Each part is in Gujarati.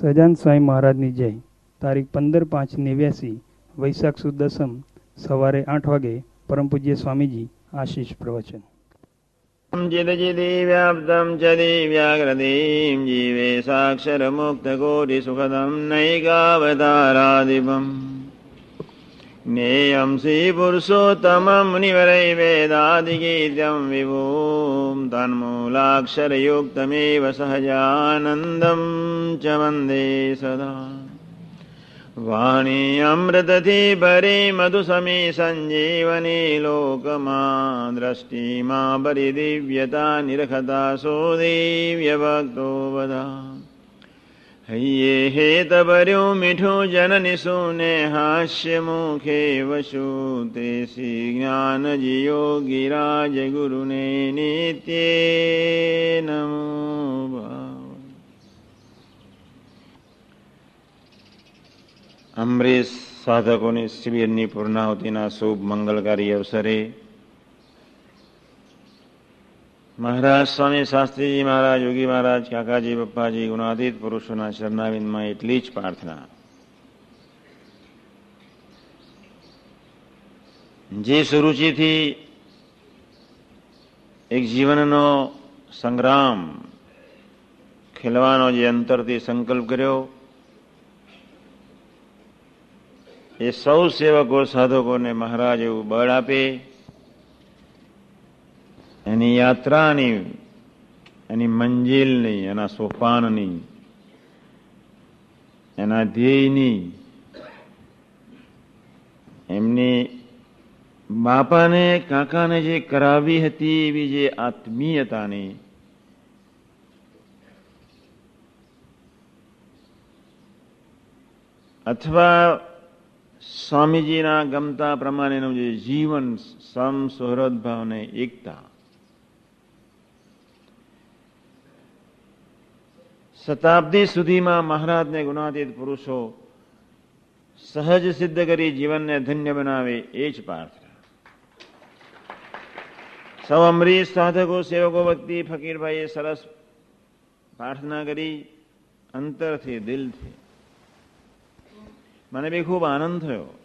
સહજાન સ્વામી મહારાજની જય તારીખ પંદર પાંચ નેવ્યાસી વૈશાખ સુદ દસમ સવારે આઠ વાગે પરમ પૂજ્ય સ્વામીજી આશીષ પ્રવચન चिदचिदिव्याप्तं च दिव्याकृतिं जीवे साक्षरमुक्तकोटिसुखदं नैकावतारादिपम् ज्ञेयं श्रीपुरुषोत्तमं मुनिवरै वेदादिगीत्यं विभूं तन्मूलाक्षरयुक्तमेव सहजानन्दं च वन्दे सदा वाणी अमृतति परे मधुसमे सञ्जीवनी लोकमा दृष्टिमा परिदिव्यता निरखता હૈયે હે તબર્યું મીઠું જનની સુને હાસ્ય મુખે વશુ તે શ્રી જ્ઞાન જીયો ગુરુને નિત્ય નમો અમરેશ સાધકોની શિબિરની પૂર્ણાહુતિના શુભ મંગલકારી અવસરે મહારાજ, સ્વામી શાસ્ત્રીજી મહારાજ, યોગી મહારાજ, કાકાજી, પપ્પાજી, ગુણાતીત પુરુષોના શરણાવિંદમાં એટલી જ પ્રાર્થના. જે સુરુચિથી એક જીવનનો સંગ્રામ, ખેલવાનો જે અંતરથી સંકલ્પ કર્યો, એ સૌ સેવકો, સાધકોને મહારાજ એવું બળ આપે એની યાત્રાની, એની મંજિલની, એના સોપાનની, એના ધ્યેયની, એમની બાપાને, કાકાને જે કરાવી હતી એવી જે આત્મીયતાની, અથવા સ્વામીજીના ગમતા પ્રમાણેનું જે જીવન સમ સુહૃદ ભાવને એકતા શતાબ્દી સુધીમાં મહારાજને ગુણાતીત પુરુષો સહજ સિદ્ધ કરી જીવનને ધન્ય બનાવે એ જ પ્રાર્થના. સૌ અમરીશ સાધકો, સેવકો, ભક્તિ, ફકીરભાઈએ સરસ પ્રાર્થના કરી અંતરથી, દિલથી. મને બી ખૂબ આનંદ થયો.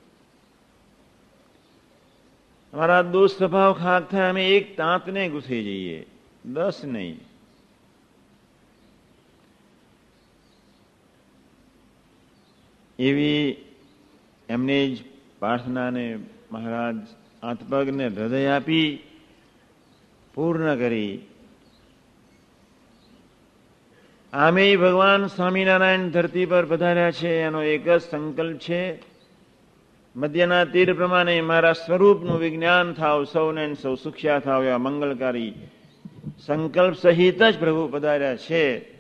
અમારા દોસ્ત સ્વભાવ ખાક થાય, અમે એક તાંતને ઘૂસી જઈએ. દસ નહીં. એવી એમને જ પ્રાર્થનાને મહારાજ આત્મજ્ઞને હૃદય આપી પૂર્ણ કરી. આમે ભગવાન સ્વામિનારાયણ ધરતી પર પધાર્યા છે, એનો એક જ સંકલ્પ છે. મધ્યના તીર પ્રમાણે મારા સ્વરૂપનું વિજ્ઞાન થાવ, સૌને સૌ સુખ્યા થાવ, એવા મંગલકારી સંકલ્પ સહિત જ પ્રભુ પધાર્યા છે.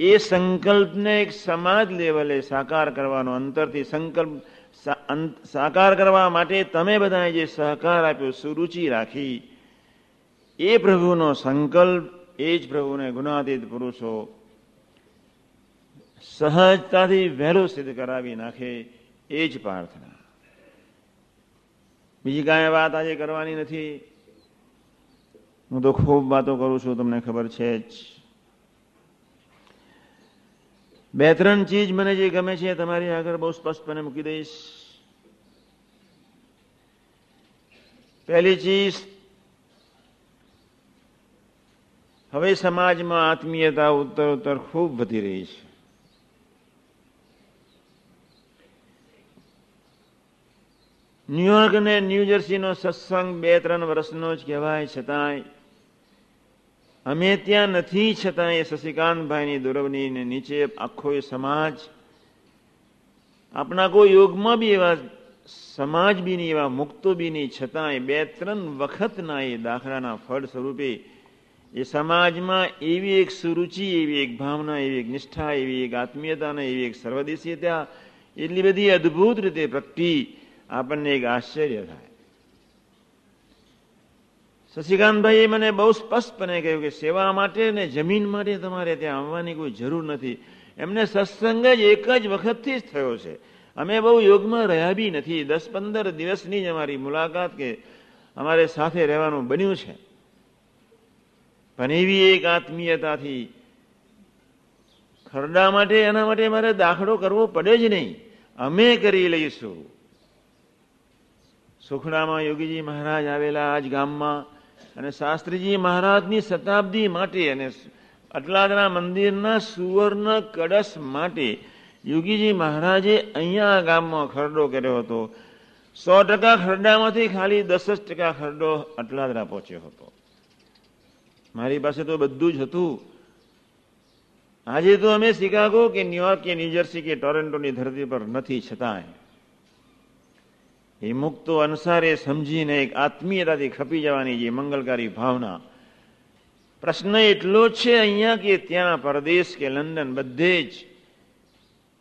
એ સંકલ્પને એક સમાજ લેવલે સાકાર કરવાનો, અંતરથી સંકલ્પ સાકાર કરવા માટે તમે બધાએ જે સહકાર આપ્યો, સુરુચિ રાખી. એ પ્રભુનો સંકલ્પ, એ જ પ્રભુને ગુણાતીત પુરુષો સહજતાથી વહેલો સિદ્ધ કરાવી નાખે, એ જ પ્રાર્થના. બીજી કાંઈ વાત આજે કરવાની નથી. હું તો ખૂબ વાતો કરું છું, તમને ખબર છે જ. બે, ત્રણ ચીજ મને જે ગમે છે તમારી આગળ બહુ સ્પષ્ટપણે મૂકી દઈશ. પહેલી ચીજ, હવે સમાજમાં આત્મીયતા ઉત્તર ઉત્તર ખૂબ વધી રહી છે. ન્યુયોર્ક અને ન્યૂજર્સીનો સત્સંગ બે, ત્રણ વર્ષનો જ કહેવાય, છતાંય અમે ત્યાં નથી છતાં એ શશિકાંતભાઈની દુરવની નીચે આખો એ સમાજ, આપણા કોઈ યોગમાં બી એવા સમાજ બી નહીં એવા મુક્તો બી નહીં છતાંય બે ત્રણ વખતના એ દાખલાના ફળ સ્વરૂપે એ સમાજમાં એવી એક સુરુચિ, એવી એક ભાવના, એવી એક નિષ્ઠા, એવી એક આત્મીયતા એવી એક સર્વદેશીયતા એટલી બધી અદ્ભુત રીતે પ્રગટી આપણને એક આશ્ચર્ય થાય. શશિકાંતભાઈએ મને બહુ સ્પષ્ટપણે કહ્યું કે સેવા માટે ને જમીન માટે તમારે ત્યાં આવવાની કોઈ જરૂર નથી. એમને સત્સંગ જ એક જ વખતથી જ થયો છે. અમે બહુ યોગમાં રહ્યા બી નથી. દસ પંદર દિવસની જ અમારી મુલાકાત કે અમારે સાથે રહેવાનું બન્યું છે. પણ એવી એક આત્મીયતાથી ખરડા માટે, એના માટે મારે દાખલો કરવો પડે જ નહીં. અમે કરી લઈશું. સુખડામાં યોગીજી મહારાજ આવેલા આજ ગામમાં અને શાસ્ત્રીજી મહારાજની શતાબ્દી માટે અને અટલાદના મંદિરના સુવર્ણ કળશ માટે યોગીજી મહારાજે અહીંયા ગામમાં ખરડો કર્યો હતો. સો ટકા ખરડામાંથી ખાલી દસ જ ટકા ખરડો અટલાદરા પહોંચ્યો હતો. મારી પાસે તો બધું જ હતું. આજે તો અમે શિકાગો કે ન્યુયોર્ક કે ન્યુજર્સી કે ટોરેન્ટોની ધરતી પર નથી છતાંય. મુક્તો અનુસારે સમજીને એક આત્મીયતાથી ખપી જવાની જે મંગલકારી ભાવના. પ્રશ્ન એટલો છે અહીંયા કે ત્યાં પરદેશ કે લંડન બધે જ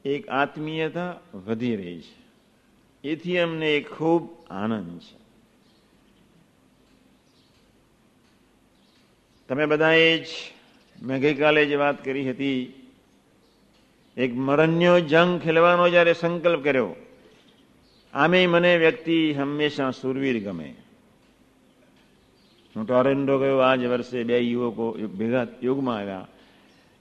એક આત્મીયતા વધી રહી છે. એથી અમને એક ખૂબ આનંદ છે. તમે બધાએ જ, મેં ગઈકાલે જે વાત કરી હતી, એક મરણ્યો જંગ ખેલવાનો જ્યારે સંકલ્પ કર્યો આમે મને વ્યક્તિ હંમેશા સુરવીર ગમે. હું ટોરેન્ટો ગયો આજ વર્ષે બે યુવકો ભેગા યુગમાં આવ્યા.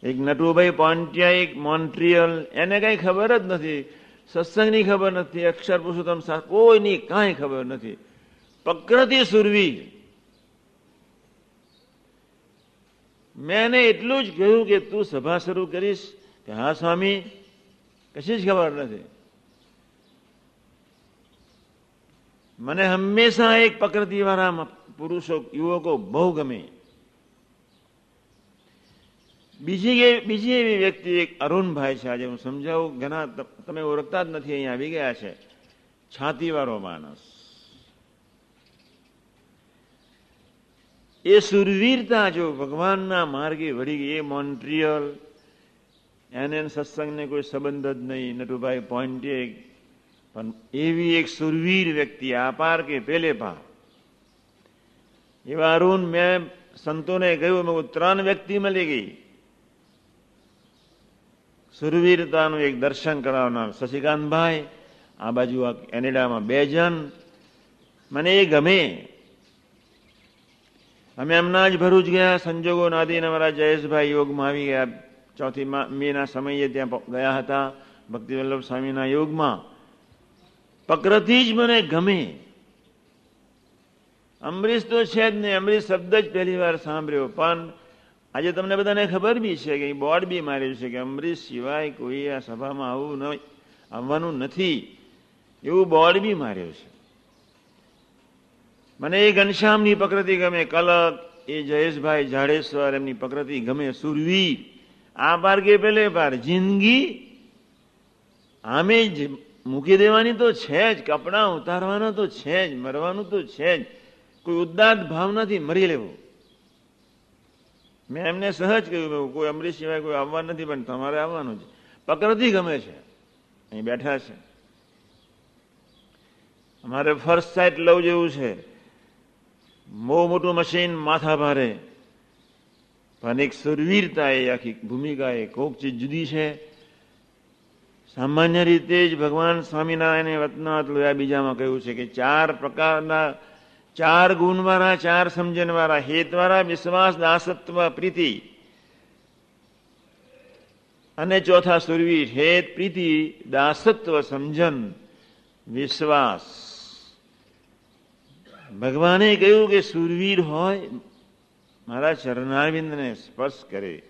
એક નટુભાઈ પોન્ટિયા એક મોન્ટ્રિયલ. એને કઈ ખબર જ નથી. સત્સંગની ખબર નથી. અક્ષર પુરુષોત્તમ કોઈની કાંઈ ખબર નથી. પ્રકૃતિ સુરવીર. મેં એને એટલું જ કહ્યું કે તું સભા શરૂ કરીશ કે, હા સ્વામી, કશી જ ખબર નથી. મને હંમેશા એક પ્રકૃતિવાળા પુરુષો, યુવકો બહુ ગમે. બીજી બીજી એવી વ્યક્તિ, એક અરુણભાઈ છે, આજે હું સમજાવું, ઘણા તમે ઓળખતા જ નથી, અહીંયા આવી ગયા છે. છાતીવાળો માણસ. એ સુરવીરતા જો ભગવાનના માર્ગે વળી ગઈ, એ મોન્ટ્રિયલ, એને સત્સંગને કોઈ સંબંધ જ નહીં. નટુભાઈ પોઈન્ટે પણ એવી એક સુરવીર વ્યક્તિ આ પાર કે પેલે પાર. એવા અરુણ મેં સંતોને કહ્યું, મેં ત્રણ વ્યક્તિ મળી ગઈ. સુરવીરતાનું એક દર્શન કરાવનાર શશિકાંતભાઈ, આ બાજુ કેનેડામાં બે જણ. મને એ ગમે. અમે હમણાં જ ભરૂચ ગયા, સંજોગો નાદી અમારા જયેશભાઈ યોગમાં આવી ગયા. ચોથી મેના સમયે ત્યાં ગયા હતા ભક્તિ વલ્લભ સ્વામીના યોગમાં. પ્રકૃતિ જ મને ગમે. અમરીશ તો છે જ નહીં. અમરીશ શબ્દ જ પહેલી વાર સાંભળ્યો. પણ આજે તમને બધાને ખબર બી છે કે બોર્ડ બી માર્યું છે કે અમરીશ સિવાય કોઈ આ સભામાં આવું આવવાનું નથી. એવું બોર્ડ બી માર્યું છે. મને એ ઘનશ્યામની પ્રકૃતિ ગમે. કલક, એ જયેશભાઈ જાડેશ્વર એમની પ્રકૃતિ ગમે. સુરવીર, આ પાર કે પેલે પાર જિંદગી, આમે જ મૂકી દેવાની તો છે જ, કપડાં ઉતારવાના તો છે જ, મરવાનું તો છે જ. કોઈ ઉદાત ભાવનાથી મરી લેવું. મેં એમને સહજ કહ્યું કોઈ અમરીશ સિવાય કોઈ આવવા નથી, પણ તમારે આવવાનું છે. પ્રકૃતિ ગમે છે. અહીં બેઠા છે. અમારે ફર્સ્ટ સાઇટ લવ જેવું છે. બહુ મોટું મશીન માથા ભારે. પણ એક સુરવીરતા એ આખી ભૂમિકા એ કોક ચીજ જુદી છે. સામાન્ય રીતે જ ભગવાન સ્વામિનારાયણે વતનાથ લોયા બીજામાં કહ્યું છે કે ચાર પ્રકારના, ચાર ગુણવાળા, ચાર સમજણવાળા, હેતવાળા, વિશ્વાસ, દાસત્વ, પ્રીતિ અને ચોથા સુરવીર, હેત, પ્રીતિ, દાસત્વ સમજન વિશ્વાસ. ભગવાને કહ્યું કે સુરવીર હોય, મારા ચરણારવિંદને સ્પર્શ કરે.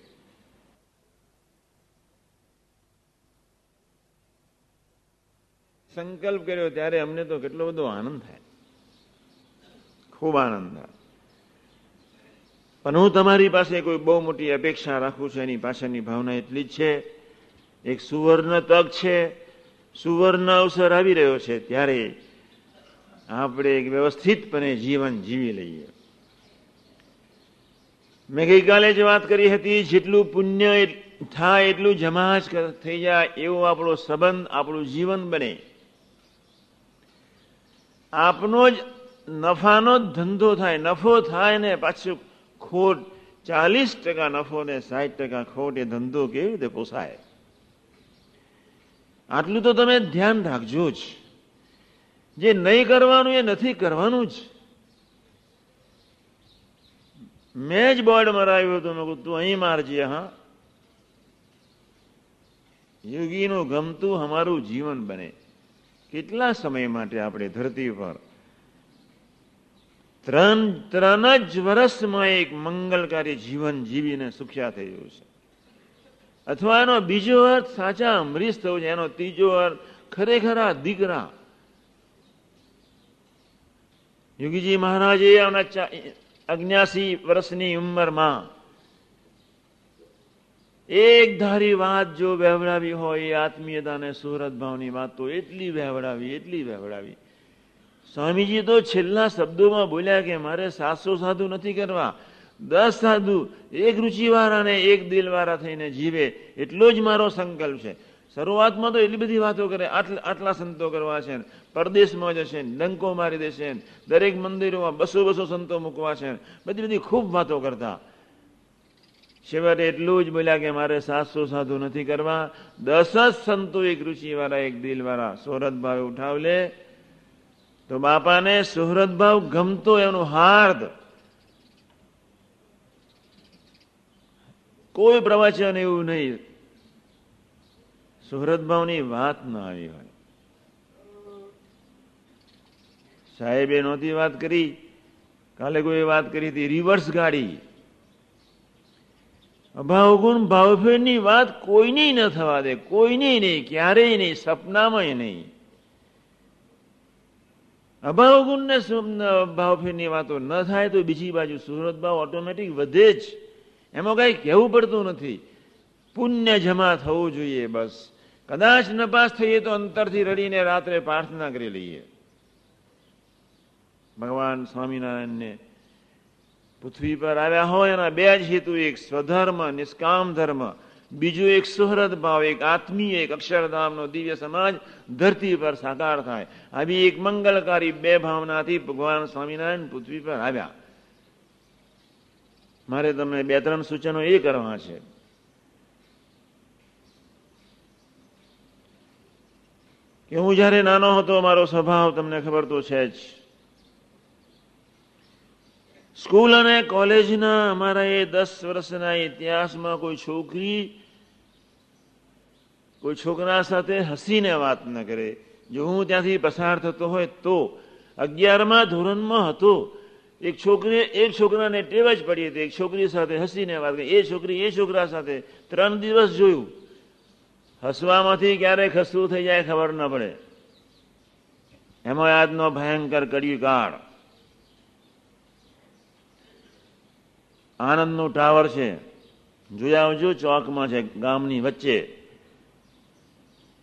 સંકલ્પ કર્યો ત્યારે અમને તો કેટલો બધો આનંદ થાય. ખૂબ આનંદ થાય. પણ હું તમારી પાસે કોઈ બહુ મોટી અપેક્ષા રાખું છું, એની પાછળની ભાવના એટલી જ છે. એક સુવર્ણ તક છે, સુવર્ણ અવસર આવી રહ્યો છે, ત્યારે આપણે એક વ્યવસ્થિતપણે જીવન જીવી લઈએ. મેં ગઈકાલે જ વાત કરી હતી, જેટલું પુણ્ય થાય એટલું જમા જ થઈ જાય, એવો આપણો સંબંધ, આપણું જીવન બને. આપનો જ નફાનો જ ધંધો થાય, નફો થાય ને પાછું ખોટ, ચાલીસ ટકા નફો ને સાઠ ટકા ખોટ એ ધંધો કેવી રીતે પોસાય? આટલું તો તમે ધ્યાન રાખજો જ. જે નહીં કરવાનું એ નથી કરવાનું જ. મેં જ બોર્ડ મરાવ્યું હતું, મેં તું અહીં મારજે, હા. યોગીનું ગમતું અમારું જીવન બને. કેટલા સમય માટે આપણે ધરતી પર? ત્રણ ત્રણ જ વર્ષમાં એક મંગલકારી જીવન જીવીને સુખ્યા થઈ ગયું છે. અથવા એનો બીજો અર્થ સાચા અમરીશ થવું છે, એનો ત્રીજો અર્થ ખરેખર આ દીકરા. યોગીજી મહારાજે અગ્યાસી વર્ષની ઉંમરમાં એક ધારી વાત જો વહેવડાવી હોય, એ આત્મીયતાને સુરત ભાવની વાત તો એટલી વહેવડાવી એટલી વહેવડાવી સ્વામીજી તો છેલ્લા શબ્દોમાં બોલ્યા કે મારે સાતસો સાધુ નથી કરવા. દસ સાધુ, એક રુચિવાળા અને એક દિલવાળા થઈને જીવે, એટલો જ મારો સંકલ્પ છે. શરૂઆતમાં તો એટલી બધી વાતો કરે, આટલા સંતો કરવા છે, પરદેશમાં જશે, ડંકો મારી દેશે, દરેક મંદિરોમાં બસો બસો સંતો મૂકવા છે બધી બધી ખૂબ વાતો કરતા. છેવટે એટલું જ બોલ્યા કે મારે સાતસો સાધુ નથી કરવા. દસ જ સંતો એક વાળા એક દિલવાળા સોરત ભાવે ઉઠાવ લે તો બાપાને સુહરત ભાવ ગમતો એનું હાર્દ. કોઈ પ્રવચન એવું નહીં. સુહરત ભાવની વાત ના આવી હોય. સાહેબે નહોતી વાત કરી. કાલે કોઈ વાત કરી હતી રિવર્સ ગાડી. અભાવગુણ ભાવફેરની વાત કોઈની ન થવા દે, કોઈની નહીં, ક્યારેય નહીં સપનામાં નહીં. અભાવગુણ ને ભાવફેરની વાતો ન થાય તો બીજી બાજુ સુરત ભાવ ઓટોમેટિક વધે જ. એમાં કઈ કહેવું પડતું નથી. પુણ્ય જમા થવું જોઈએ બસ. કદાચ નપાસ થઈએ તો અંતરથી રડીને રાત્રે પ્રાર્થના કરી લઈએ. ભગવાન સ્વામિનારાયણને પૃથ્વી પર આવ્યા હોય એના બે જ હેતુ, એક સ્વધર્મ, નિષ્કામ ધર્મ. બીજું એક સુહૃદ ભાવ, એક આત્મીય, એક અક્ષરધામનો દિવ્ય સમાજ ધરતી પર સાકાર થાય. આવી એક મંગલકારી બે ભાવનાથી ભગવાન સ્વામિનારાયણ પૃથ્વી પર આવ્યા. મારે તમને બે ત્રણ સૂચનો એ કરવા છે. કે હું જયારે નાનો હતો, મારો સ્વભાવ તમને ખબર તો છે જ. સ્કૂલ અને કોલેજના અમારા એ દસ વર્ષના ઇતિહાસમાં કોઈ છોકરી, કોઈ છોકરા સાથે હસીને વાત ન કરે. જો હું ત્યાંથી પસાર થતો હોય તો અગિયારમાં ધોરણમાં હતો. એક છોકરી એક છોકરાને ટેવ જ પડી હતી. એક છોકરી સાથે હસીને વાત કરી. એ છોકરી, એ છોકરા સાથે ત્રણ દિવસ જોયું. હસવામાંથી ક્યારેક હસવું થઈ જાય, ખબર ન પડે. એમાં આજનો ભયંકર કડી આનંદનું ટાવર છે. જોયા આવજો, ચોકમાં છે, ગામની વચ્ચે.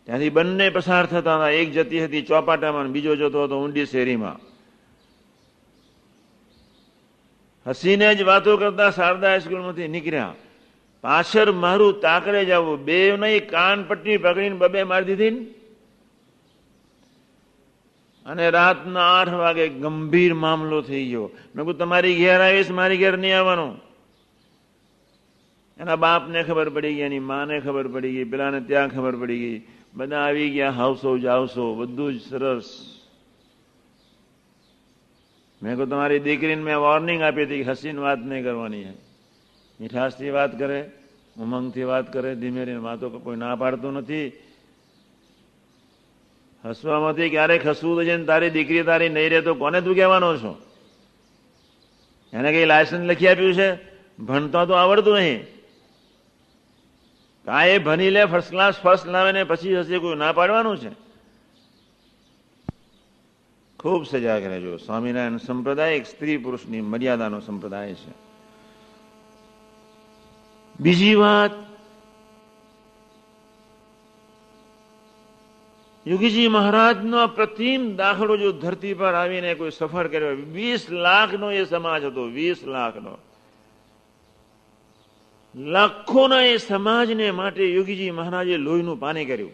ત્યાંથી બંને પસાર થતા હતા. એક જતી હતી ચોપાટામાં બીજો જતો હતો ઊંડી શેરીમાં. હસીને જ વાતો કરતા શારદા હાઈસ્કૂલમાંથી નીકળ્યા. પાછળ મારું તાકડે જવું બે નહીં, કાન પટ્ટી પકડીને બબે મારી દીધી અને રાતના આઠ વાગે ગંભીર મામલો થઈ ગયો. મેં કહું તમારી ઘેર આવીશ, મારી ઘેર નહીં આવવાનું. એના બાપને ખબર પડી ગઈ, એની માને ખબર પડી ગઈ, પેલાને ત્યાં ખબર પડી ગઈ. બધા આવી ગયા, હાવસો જાવસો બધું જ સરસ. મેં કહું તમારી દીકરીને મેં વોર્નિંગ આપી હતી હસીને વાત નહીં કરવાની મીઠાશથી વાત કરે, ઉમંગથી વાત કરે ધીમે ધીમે વાતો કોઈ ના પાડતું નથી. હસવામાંથી ક્યારેક હસવું તો છે તારી દીકરી તારી નહીં રહે તો કોને તું કહેવાનો છો? એને કઈ લાયસન્સ લખી આપ્યું છે? ભણતા તો આવડતું નહીં. કા એ ભણી લે ફર્સ્ટ ક્લાસ ફર્સ્ટ લાવે ને પછી હશે કોઈ ના પાડવાનું છે. ખૂબ સજાગ રહેજો. સ્વામિનારાયણ સંપ્રદાય એક સ્ત્રી પુરુષની મર્યાદાનો સંપ્રદાય છે. બીજી વાત, યોગીજી મહારાજનો પ્રતિમ દાખલો જો ધરતી પર આવીને કોઈ સફર કર્યો વીસ લાખનો એ સમાજ હતો, વીસ લાખનો. લાખોના એ સમાજને માટે યોગીજી મહારાજે લોહીનું પાણી કર્યું.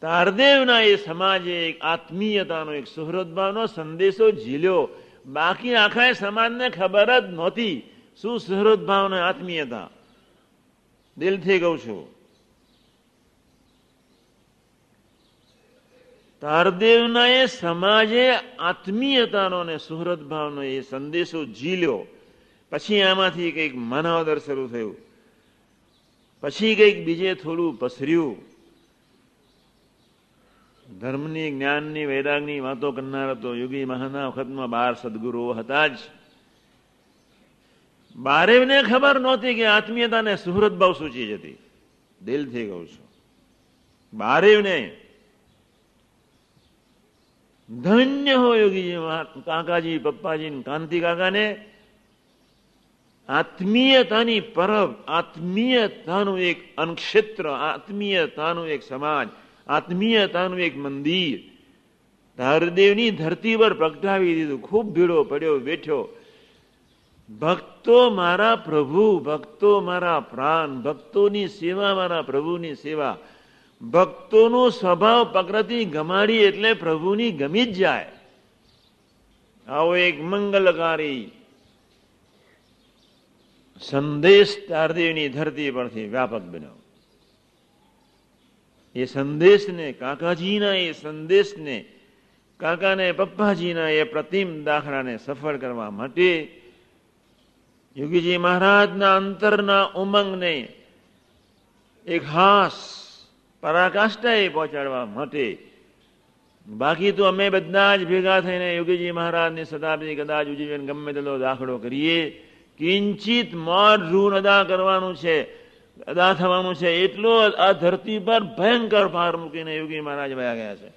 તારદેવના એ સમાજે એક આત્મીયતાનો એક સુહૃદભાવનો સંદેશો ઝીલ્યો. બાકી આખા સમાજને ખબર જ નહોતી શું સુહૃદભાવનો આત્મીયતા. દિલથી કહું છું. તારદેવના એ સમાજે આત્મીયતાનો અને સુહૃદભાવનો એ સંદેશો ઝીલ્યો. પછી આમાંથી કંઈક માનવદર શરૂ થયું. પછી કંઈક બીજે થોડું પસર્યું. ધર્મની, જ્ઞાનની, વૈરાગની વાતો કરનાર હતો યોગી મહાના વખતમાં બાર સદગુરુઓ હતા જ. બારેવને ખબર નહોતી કે આત્મીયતાને સુહૃદ ભાવ સૂચી જતી. દિલથી કહું છું. બારેવને. ધન્ય હો યોગીજી કાકાજી, પપ્પાજી કાંતિ કાકાને. આત્મીયતાની પરબ આત્મીયતાનું એક અનક્ષેત્ર, આત્મીયતાનું એક સમાજ, આત્મીયતાનું એક મંદિર. ધારદેવની ધરતી પર પ્રગટાવી દીધું, ખૂબ ભીડો પડ્યો બેઠ્યો ભક્તો મારા પ્રભુ, ભક્તો મારા પ્રાણ, ભક્તોની સેવા, મારા પ્રભુની સેવા. ભક્તોનો સ્વભાવ પ્રકૃતિ ગમાડી એટલે પ્રભુની ગમી જ જાય. આવો એક મંગલકારી સંદેશ તારદેવની ધરતી પરથી વ્યાપક બન્યો. એ સંદેશને કાકાજીના, એ સંદેશને કાકાને, પપ્પાજીના, એ પ્રતિમ દાખલાને સફળ કરવા માટે યોગીજી મહારાજના અંતરના ઉમંગને એક હાસ પરાકાષ્ઠાએ પહોંચાડવા માટે બાકી તો અમે બધા જ ભેગા થઈને યોગીજી મહારાજની શતાબ્દી કદાચ ઉજવીને ગમે તેટલો દાખલો કરીએ. કિંચિત મોર ઋણ અદા કરવાનું છે, અદા થવાનું છે, એટલો આ ધરતી પર ભયંકર ભાર મૂકીને યોગી મહારાજ વયા ગયા છે.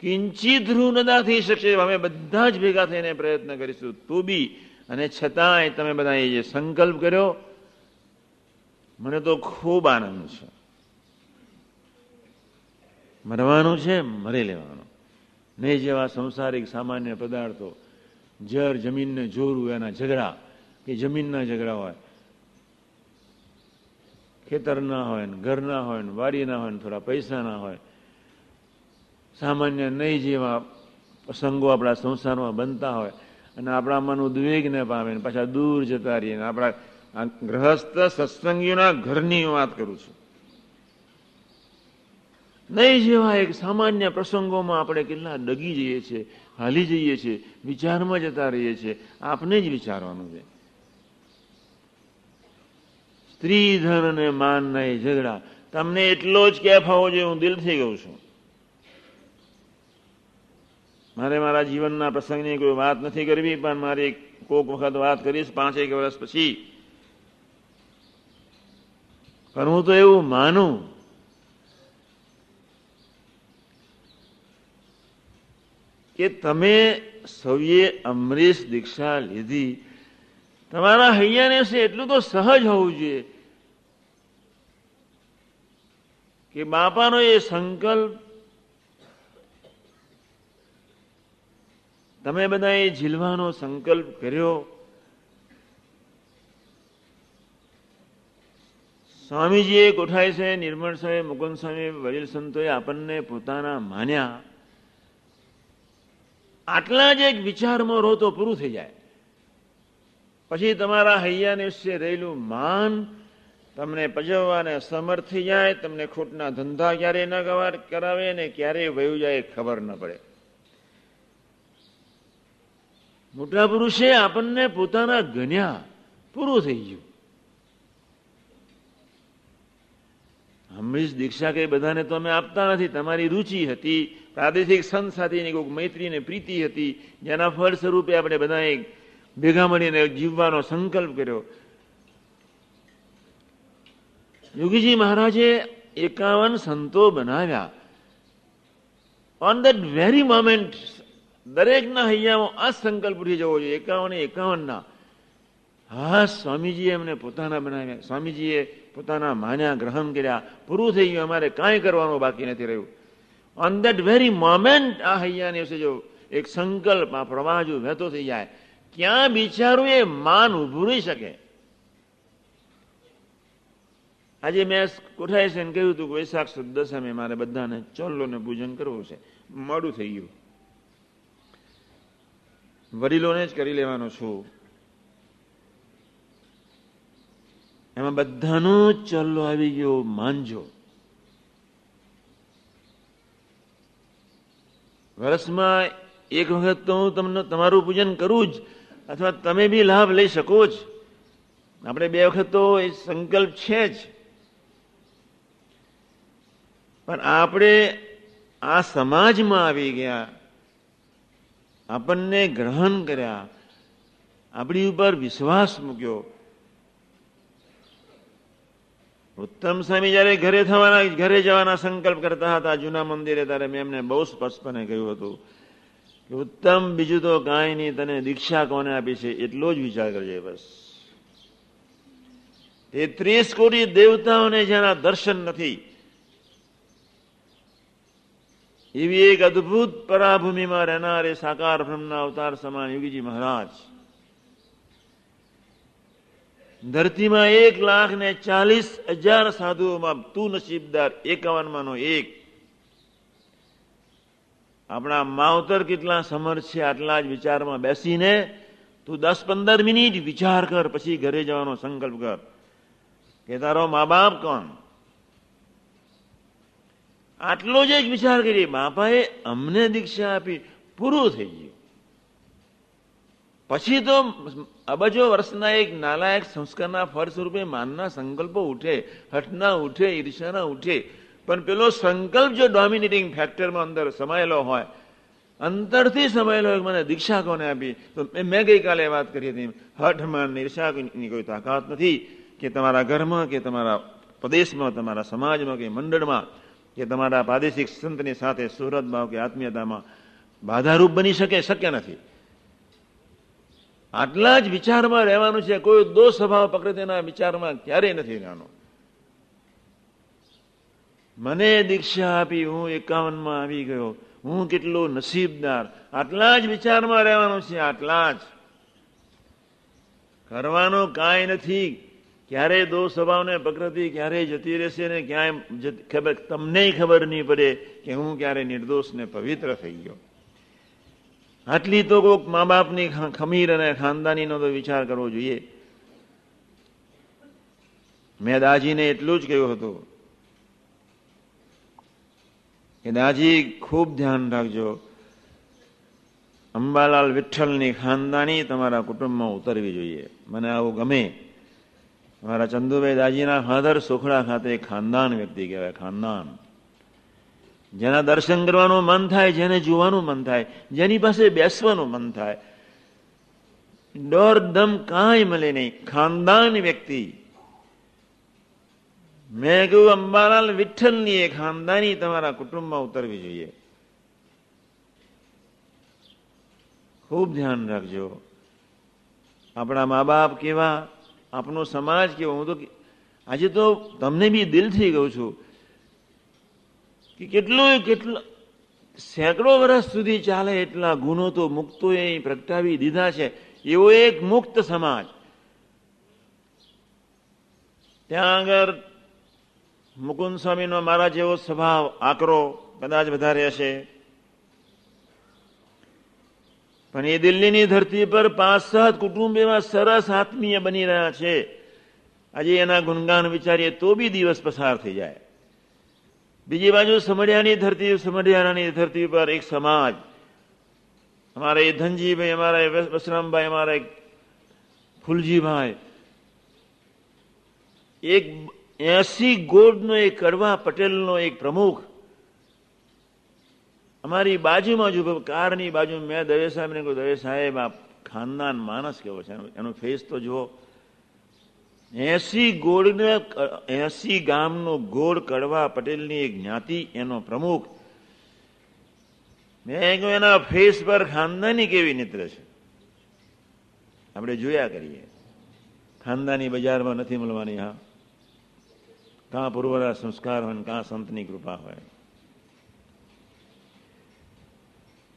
કિંચિત ઋણ અદા થઈ શકશે અમે બધા જ ભેગા થઈને પ્રયત્ન કરીશું. તો બી, અને છતાંય તમે બધા એ જે સંકલ્પ કર્યો, મને તો ખૂબ આનંદ છે. મરવાનું છે, મરી લેવાનું. નહીં જેવા સંસારિક સામાન્ય પદાર્થો જર જમીનને જોરું એના ઝઘડા કે જમીનના ઝઘડા હોય. ખેતરના હોય ને ઘરના હોય ને વાડીના હોય ને થોડા પૈસાના હોય. સામાન્ય નહીં જેવા પ્રસંગો આપણા સંસારમાં બનતા હોય અને આપણા મન ઉદ્વેગને પામે ને પાછા દૂર જતા રહીએ ને આપણા ગ્રહસ્થ સત્સંગીઓના ઘરની વાત કરું છું. નહીં જેવા એક સામાન્ય પ્રસંગોમાં આપણે કેટલા ડગી જઈએ છીએ, હાલી જઈએ છીએ, વિચારમાં જતા રહીએ છીએ. આપને જ વિચારવાનું છે. સ્ત્રી ધન અને માન નહીં ઝઘડા. તમને એટલો જ કેફ હોવો જોઈએ, હું દિલથી કહું છું. મારે મારા જીવનના પ્રસંગની કોઈ વાત નથી કરવી, પણ મારી કોક વખત વાત કરીશ પાંચેક વર્ષ પછી. પણ હું તો એવું માનું કે તમે સૌએ અમરીશ દીક્ષા લીધી. તમારા હૈયાને છે એટલું તો સહજ હોવું જોઈએ. કે બાપાનો એ સંકલ્પ, તમે એ ઝીલવાનો સંકલ્પ કર્યો. સ્વામીજીએ ગોઠાય છે, નિર્મળ સ્વામી, મુકુંદ સ્વામી, વડીલ સંતોએ આપણને પોતાના માન્યા. આટલા જ એક વિચારમાં રહો તો પૂરું થઈ જાય. પછી તમારા હૈયાને રહેલું માન તમને પજવવાને સમર્થ જાય, તમને ખોટના ધંધા ક્યારે ન કરાવે ને ક્યારે વયું જાય ખબર ન પડે. મોટા પુરુષે આપણને પોતાના ગણ્યા પૂરું થઈ ગયું. હંમેશ દીક્ષા કઈ બધાને તો અમે આપતા નથી. તમારી રુચિ હતી, પ્રાદેશિક સંત સાથેની કોઈક મૈત્રી ને પ્રીતિ હતી, જેના ફળ સ્વરૂપે આપણે બધાએ ભેગા મળીને જીવવાનો સંકલ્પ કર્યો. યોગીજી મહારાજે એકાવન સંતો બનાવ્યા. ઓન દેટ વેરી મોમેન્ટ દરેકના હૈયામાં આ સંકલ્પ ઉઠી જવો જોઈએ. એકાવન એકાવનના. હા, સ્વામીજીએ એમને પોતાના બનાવ્યા. સ્વામીજીએ પોતાના માન્યા, ગ્રહણ કર્યા. પૂરું થઈ ગયું. અમારે કાંઈ કરવાનું બાકી નથી રહ્યું. ઓન દેટ વેરી મોમેન્ટ આ હૈયાને વિશે જો, એક સંકલ્પ, આ પ્રવાહ જો વહેતો થઈ જાય, ક્યાં બિચારું એ માન ઉભું રહી શકે? આજે મેં કોઠાઈ છે કહ્યું હતું કે વૈશાખ સુદ દશમે મારે બધાને ચોલ્લોને પૂજન કરવું છે. મોડું થઈ ગયું. વડીલોને જ કરી લેવાનો છું. એમાં બધાનો ચલ્લો આવી ગયો માનજો વર્ષમાં એક વખત તો હું તમને તમારું પૂજન કરું જ, અથવા તમે બી લાભ લઈ શકો જ. આપણે બે વખત તો એ સંકલ્પ છે જ. પણ આપણે આ સમાજમાં આવી ગયા. આપણને ગ્રહણ કર્યા. આપણી ઉપર વિશ્વાસ મૂક્યો. ઉત્તમ સ્વામી જયારે ઘરે થવાના, ઘરે જવાના સંકલ્પ કરતા હતા જૂના મંદિરે, ત્યારે મેં એમને બહુ સ્પષ્ટપણે કહ્યું હતું કે, ઉત્તમ બીજું તો કાંઈ નહીં, તને દીક્ષા કોને આપી છે? એટલો જ વિચાર કરજે બસ. એ ત્રીસ કોટી દેવતાઓને જેના દર્શન નથી એવી એક અદભુત પરાભૂમિમાં રહેનાર સાકાર બ્રહ્મના અવતાર સમાન યોગીજી મહારાજ. ધરતીમાં એક લાખ ને ચાલીસ હજાર સાધુઓમાં તું નસીબદાર એકાવનમાંનો એક. આપણા માવતર કેટલા સમર્થ છે આટલા જ વિચારમાં બેસીને તું દસ પંદર મિનિટ વિચાર કર, પછી ઘરે જવાનો સંકલ્પ કર. કે તારો મા બાપ કોણ? આટલો જ એક વિચાર કરીએ બાપાએ અમને દીક્ષા આપી, પૂરું થઈ ગયું. પછી તો અબજો વર્ષના એક નાલાયક સંસ્કારના ફળ સ્વરૂપે માનના સંકલ્પો ઉઠે, હઠના ઉઠે ઈર્ષાના ઉઠે. પણ પેલો સંકલ્પ જો ડોમિનેટિંગ ફેક્ટરમાં અંદર સમાયેલો હોય, અંતરથી સમાયેલો હોય મને દીક્ષા કોને આપી, તો મેં ગઈકાલે વાત કરી હતી હઠમાં નિર્ષાની કોઈ તાકાત નથી કે તમારા ઘરમાં કે તમારા પ્રદેશમાં, તમારા સમાજમાં કે મંડળમાં કે તમારા પ્રાદેશિક સંતની સાથે સુરત ભાવ કે આત્મીયતામાં બાધારૂપ બની શકે, શક્ય નથી. આટલા જ વિચારમાં રહેવાનું છે, કોઈ દોષ સ્વભાવ પ્રકૃતિના વિચારમાં ક્યારેય નથી રહેવાનો. મને દીક્ષા આપી હું એકાવનમાં આવી ગયો. હું કેટલો નસીબદાર. આટલા જ વિચારમાં રહેવાનું છે, આટલા જ. કરવાનું કાંઈ નથી. ક્યારેય દો સ્વભાવને પ્રકૃતિ ક્યારેય જતી રહેશે ને ક્યાંય ખબર તમને ખબર નહીં પડે કે હું ક્યારે નિર્દોષ ને પવિત્ર થઈ ગયો. આટલી તો કોઈક મા બાપની ખમીર અને ખાનદાનીનો તો વિચાર કરવો જોઈએ. મેં દાજીને એટલું જ કહ્યું હતું કે દાજી ખૂબ ધ્યાન રાખજો. અંબાલાલ વિઠ્ઠલની ખાનદાની તમારા કુટુંબમાં ઉતરવી જોઈએ. મને આવું ગમે. મારા ચંદુભાઈ દાજીના ફાધર સોખડા ખાતે ખાનદાન વ્યક્તિ કહેવાય, ખાનદાન. જેના દર્શન કરવાનું મન થાય, જેને જોવાનું મન થાય, જેની પાસે બેસવાનું મન થાય. ડોર દમ કાંઈ મળે નહીં. ખાનદાન વ્યક્તિ. મેં કહ્યું, અંબાલાલ વિઠ્ઠલની એ ખાનદાની તમારા કુટુંબમાં ઉતરવી જોઈએ. ખૂબ ધ્યાન રાખજો. આપણા મા બાપ કેવા આપનો સમાજ કેવો હું તો આજે તો તમને બી દિલથી કહું છું કે કેટલું કેટલો સેંકડો વર્ષ સુધી ચાલે એટલા ગુનો તો મુક્તોએ પ્રગટાવી દીધા છે. એવો એક મુક્ત સમાજ. ત્યાં આગળ મુકુંદ સ્વામીનો મારા જેવો સ્વભાવ આકરો કદાચ વધારે હશે. પણ એ દિલ્હીની ધરતી પર પાંચ સાત કુટુંબ એવા સરસ આત્મીય બની રહ્યા છે. આજે એના ગુણગાન વિચારીએ તો બી દિવસ પસાર થઈ જાય. બીજી બાજુ સમઢિયાની ધરતી સમઢિયાની ધરતી પર એક સમાજ. અમારા ધનજીભાઈ, અમારા વસરામભાઈ, અમારા ફૂલજીભાઈ. એક એસી ગોળનો એક કડવા પટેલનો એક પ્રમુખ અમારી બાજુમાં જ કારની બાજુ મેં દવે સાહેબને કહ્યું, દવે સાહેબ, આ ખાનદાન માણસ કેવો છે? એનો ફેસ તો જુઓ. એસી ગોળને એસી ગામનો ગોળ કડવા પટેલની એક જ્ઞાતિ, એનો પ્રમુખ. મેં કહ્યું, એના ફેસ પર ખાનદાની કેવી નિત્ર છે? આપણે જોયા કરીએ. ખાનદાની બજારમાં નથી મળવાની, હા. કાં પૂર્વના સંસ્કાર હોય કાં સંતની કૃપા હોય.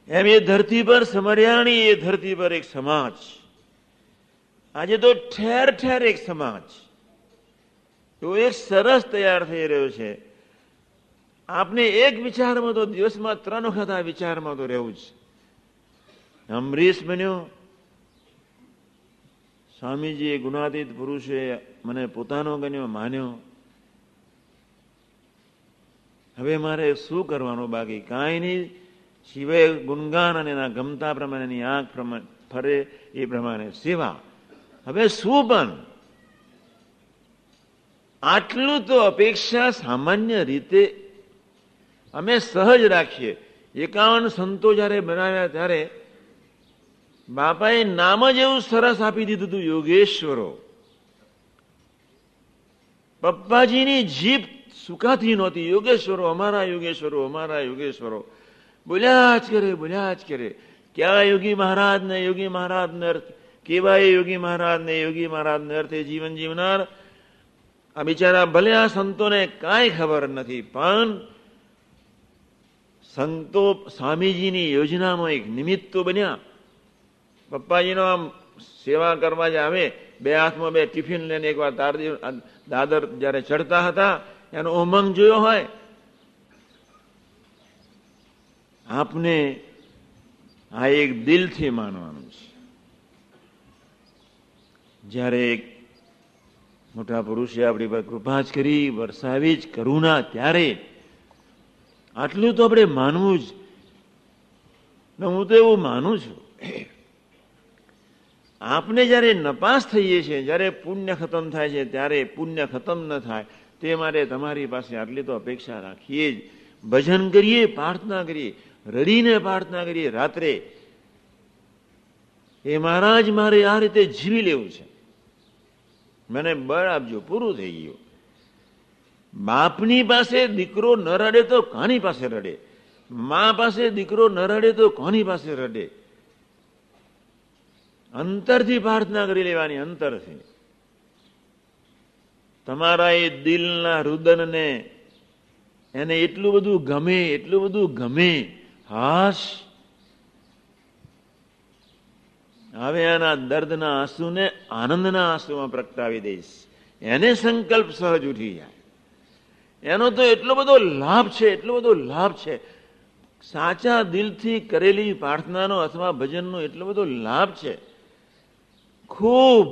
એમ એ ધરતી પર સમરિયાણી, એ ધરતી પર એક સમાજ. આજે તો ઠેર ઠેર એક સમાજ. એવો એક સરસ તૈયાર થઈ રહ્યો છે. આપને એક વિચારમાં તો દિવસમાં ત્રણ વખત આ વિચારમાં તો રહેવું જ અમરીશ બન્યો. સ્વામીજી ગુણાતીત પુરુષે મને પોતાનો ગણ્યો, માન્યો. હવે મારે શું કરવાનું બાકી? કાંઈ નહીં. શિવે ગુણગાન અને એના ગમતા પ્રમાણેની આંખ પ્રમાણે ફરે એ પ્રમાણે સેવા હવે શું પણ આટલું તો અપેક્ષા સામાન્ય રીતે અમે સહજ રાખીએ એકાવન સંતો જ્યારે બનાવ્યા ત્યારે બાપાએ નામ જ એવું સરસ આપી દીધું હતું યોગેશ્વરો પપ્પાજીની જીભ સુખાતી નહોતી યોગેશ્વરો અમારા યોગેશ્વરો અમારા યોગેશ્વરો બોલ્યા જ કરે બોલ્યા જ કરે ક્યાં યોગી મહારાજ ને યોગી મહારાજ ને અર્થ કેવાય યોગી મહારાજ ને યોગી મહારાજ ને અર્થે જીવન જીવનાર આ બિચારા ભલે આ સંતોને કાંઈ ખબર નથી પણ સંતો સ્વામીજીની યોજનામાં એક નિમિત્ત બન્યા પપ્પાજીનો આમ સેવા કરવા જ આવે બે હાથમાં બે ટિફિન લઈને એકવાર દાદર જ્યારે ચડતા હતા એનો ઉમંગ જોયો હોય આપને આ એક દિલથી માનવાનું છે. જ્યારે એક મોટા પુરુષે આપણી પર કૃપા જ કરી, વરસાવી જ કરુણા, ત્યારે આટલું તો આપણે માનવું જ હું તો એવું માનું છું. આપને જ્યારે નપાસ થઈએ છીએ, જ્યારે પુણ્ય ખતમ થાય છે, ત્યારે પુણ્ય ખતમ ન થાય, તે માટે તમારી પાસે આટલી તો અપેક્ષા રાખીએ જ. ભજન કરીએ, પ્રાર્થના કરીએ. રડીને પ્રાર્થના કરીએ, રાત્રે. એ મહારાજ, મારે આ રીતે જીવી લેવું છે. મને બળ આપજો, પૂરું થઈ ગયું. બાપની પાસે દીકરો ન રડે તો કોની પાસે રડે? મા પાસે દીકરો ન રડે તો કોની પાસે રડે? અંતરથી પ્રાર્થના કરી લેવાની, અંતરથી. તમારા એ દિલના રુદનને એને એટલું બધું ગમે, એટલું બધું ગમે હાશ. હવે આના દર્દના આંસુને આનંદના આંસુમાં પ્રગટાવી દઈશ. એને સંકલ્પ સહજ ઉઠી જાય. એનો તો એટલો બધો લાભ છે, એટલો બધો લાભ છે. સાચા દિલથી કરેલી પ્રાર્થનાનો અથવા ભજનનો એટલો બધો લાભ છે. ખૂબ.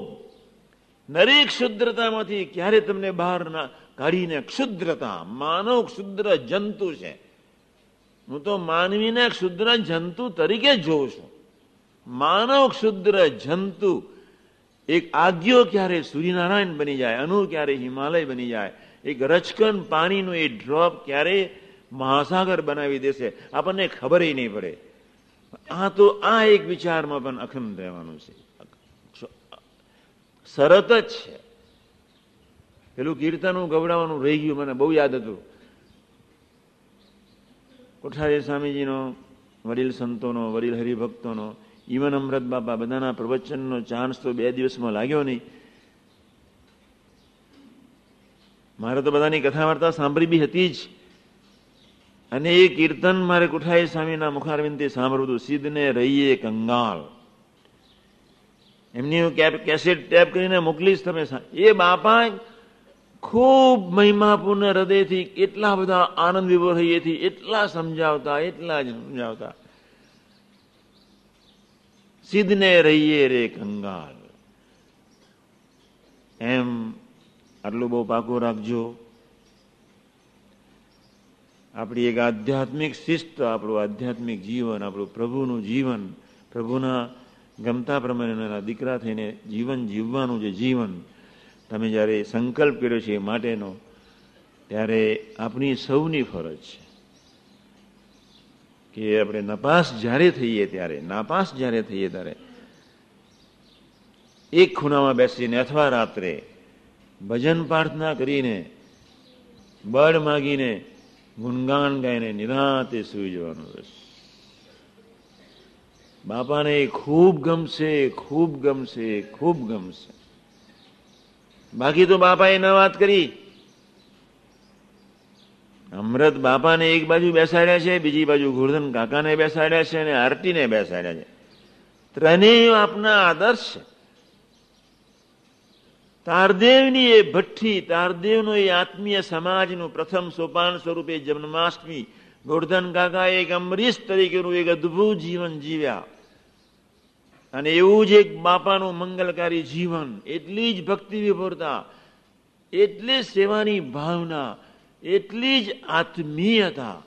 નરી ક્ષુદ્રતામાંથી ક્યારે તમને બહાર ના કાઢીને ક્ષુદ્રતા, માનવ ક્ષુદ્ર જંતુ છે. હું તો માનવીને ક્ષુદ્ર જંતુ તરીકે જોઉં છું. માનવ ક્ષુદ્ર જંતુ એક આગ્યો ક્યારે સૂર્યનારાયણ બની જાય અનુ ક્યારે હિમાલય બની જાય, એક રચકન પાણીનું એ ડ્રોપ ક્યારે મહાસાગર બનાવી દેશે, આપણને ખબર નહીં પડે. આ તો આ એક વિચારમાં પણ અખંડ રહેવાનું છે. શરત જ છે. પેલું કીર્તન ગવડાવવાનું રહી ગયું, મને બહુ યાદ હતું. કોઠારી સ્વામીજીનો, વડીલ સંતોનો, વડીલ હરિભક્તોનો, ઈવન અમૃત બાપા બધાના પ્રવચનનો ચાન્સ તો બે દિવસમાં લાગ્યો નહીં. મારે તો બધાની કથા વાર્તા સાંભળી બી હતી જ. અને એ કીર્તન મારે કુઠાઈ સ્વામીના મુખારવિંદથી સાંભળવું હતું સિદ્ધને રહીએ કંગાળ. એમની હું કેસેટ ટેપ કરીને મોકલીશ તમે એ બાપા ખૂબ મહિમાપૂર્ણ હૃદયથી એટલા બધા આનંદ વિભોર એટલા સમજાવતા, એટલા જ સમજાવતા. સિદ્ધને રહીએ રે કંગાલ. એમ આટલું બહુ પાકું રાખજો. આપણી એક આધ્યાત્મિક શિસ્ત, આપણું આધ્યાત્મિક જીવન, આપણું પ્રભુનું જીવન, પ્રભુના ગમતા પ્રમાણે દીકરા થઈને જીવન જીવવાનું જે જીવન તમે જ્યારે સંકલ્પ કર્યો છે એ માટેનો, ત્યારે આપણી સૌની ફરજ છે કે આપણે નપાસ જ્યારે થઈએ ત્યારે, નાપાસ જ્યારે થઈએ ત્યારે, એક ખૂણામાં બેસીને અથવા રાત્રે ભજન પ્રાર્થના કરીને બળ માગીને ગુણગાન ગાઈને નિરાતે સુઈ જવાનું રહેશે બાપાને ખૂબ ગમશે ખૂબ ગમશે ખૂબ ગમશે. બાકી તો બાપાએ ન વાત કરી. અમૃત બાપાને એક બાજુ બેસાડ્યા છે, બીજી બાજુ ગોરધન કાકાને બેસાડ્યા છે અને આરતીને બેસાડ્યા છે. ત્રણેય આપના આદર્શ છે. તારદેવની એ ભઠ્ઠી, તારદેવનો એ આત્મીય સમાજનું પ્રથમ સોપાન સ્વરૂપે જન્માષ્ટમી ગોરધન કાકા એક અમરીશ તરીકેનું એક અદભુત જીવન જીવ્યા. અને એવું જ એક બાપાનું મંગલકારી જીવન, એટલી જ ભક્તિ વિભોરતા, એટલી સેવાની ભાવના, એટલી જ આત્મીયતા,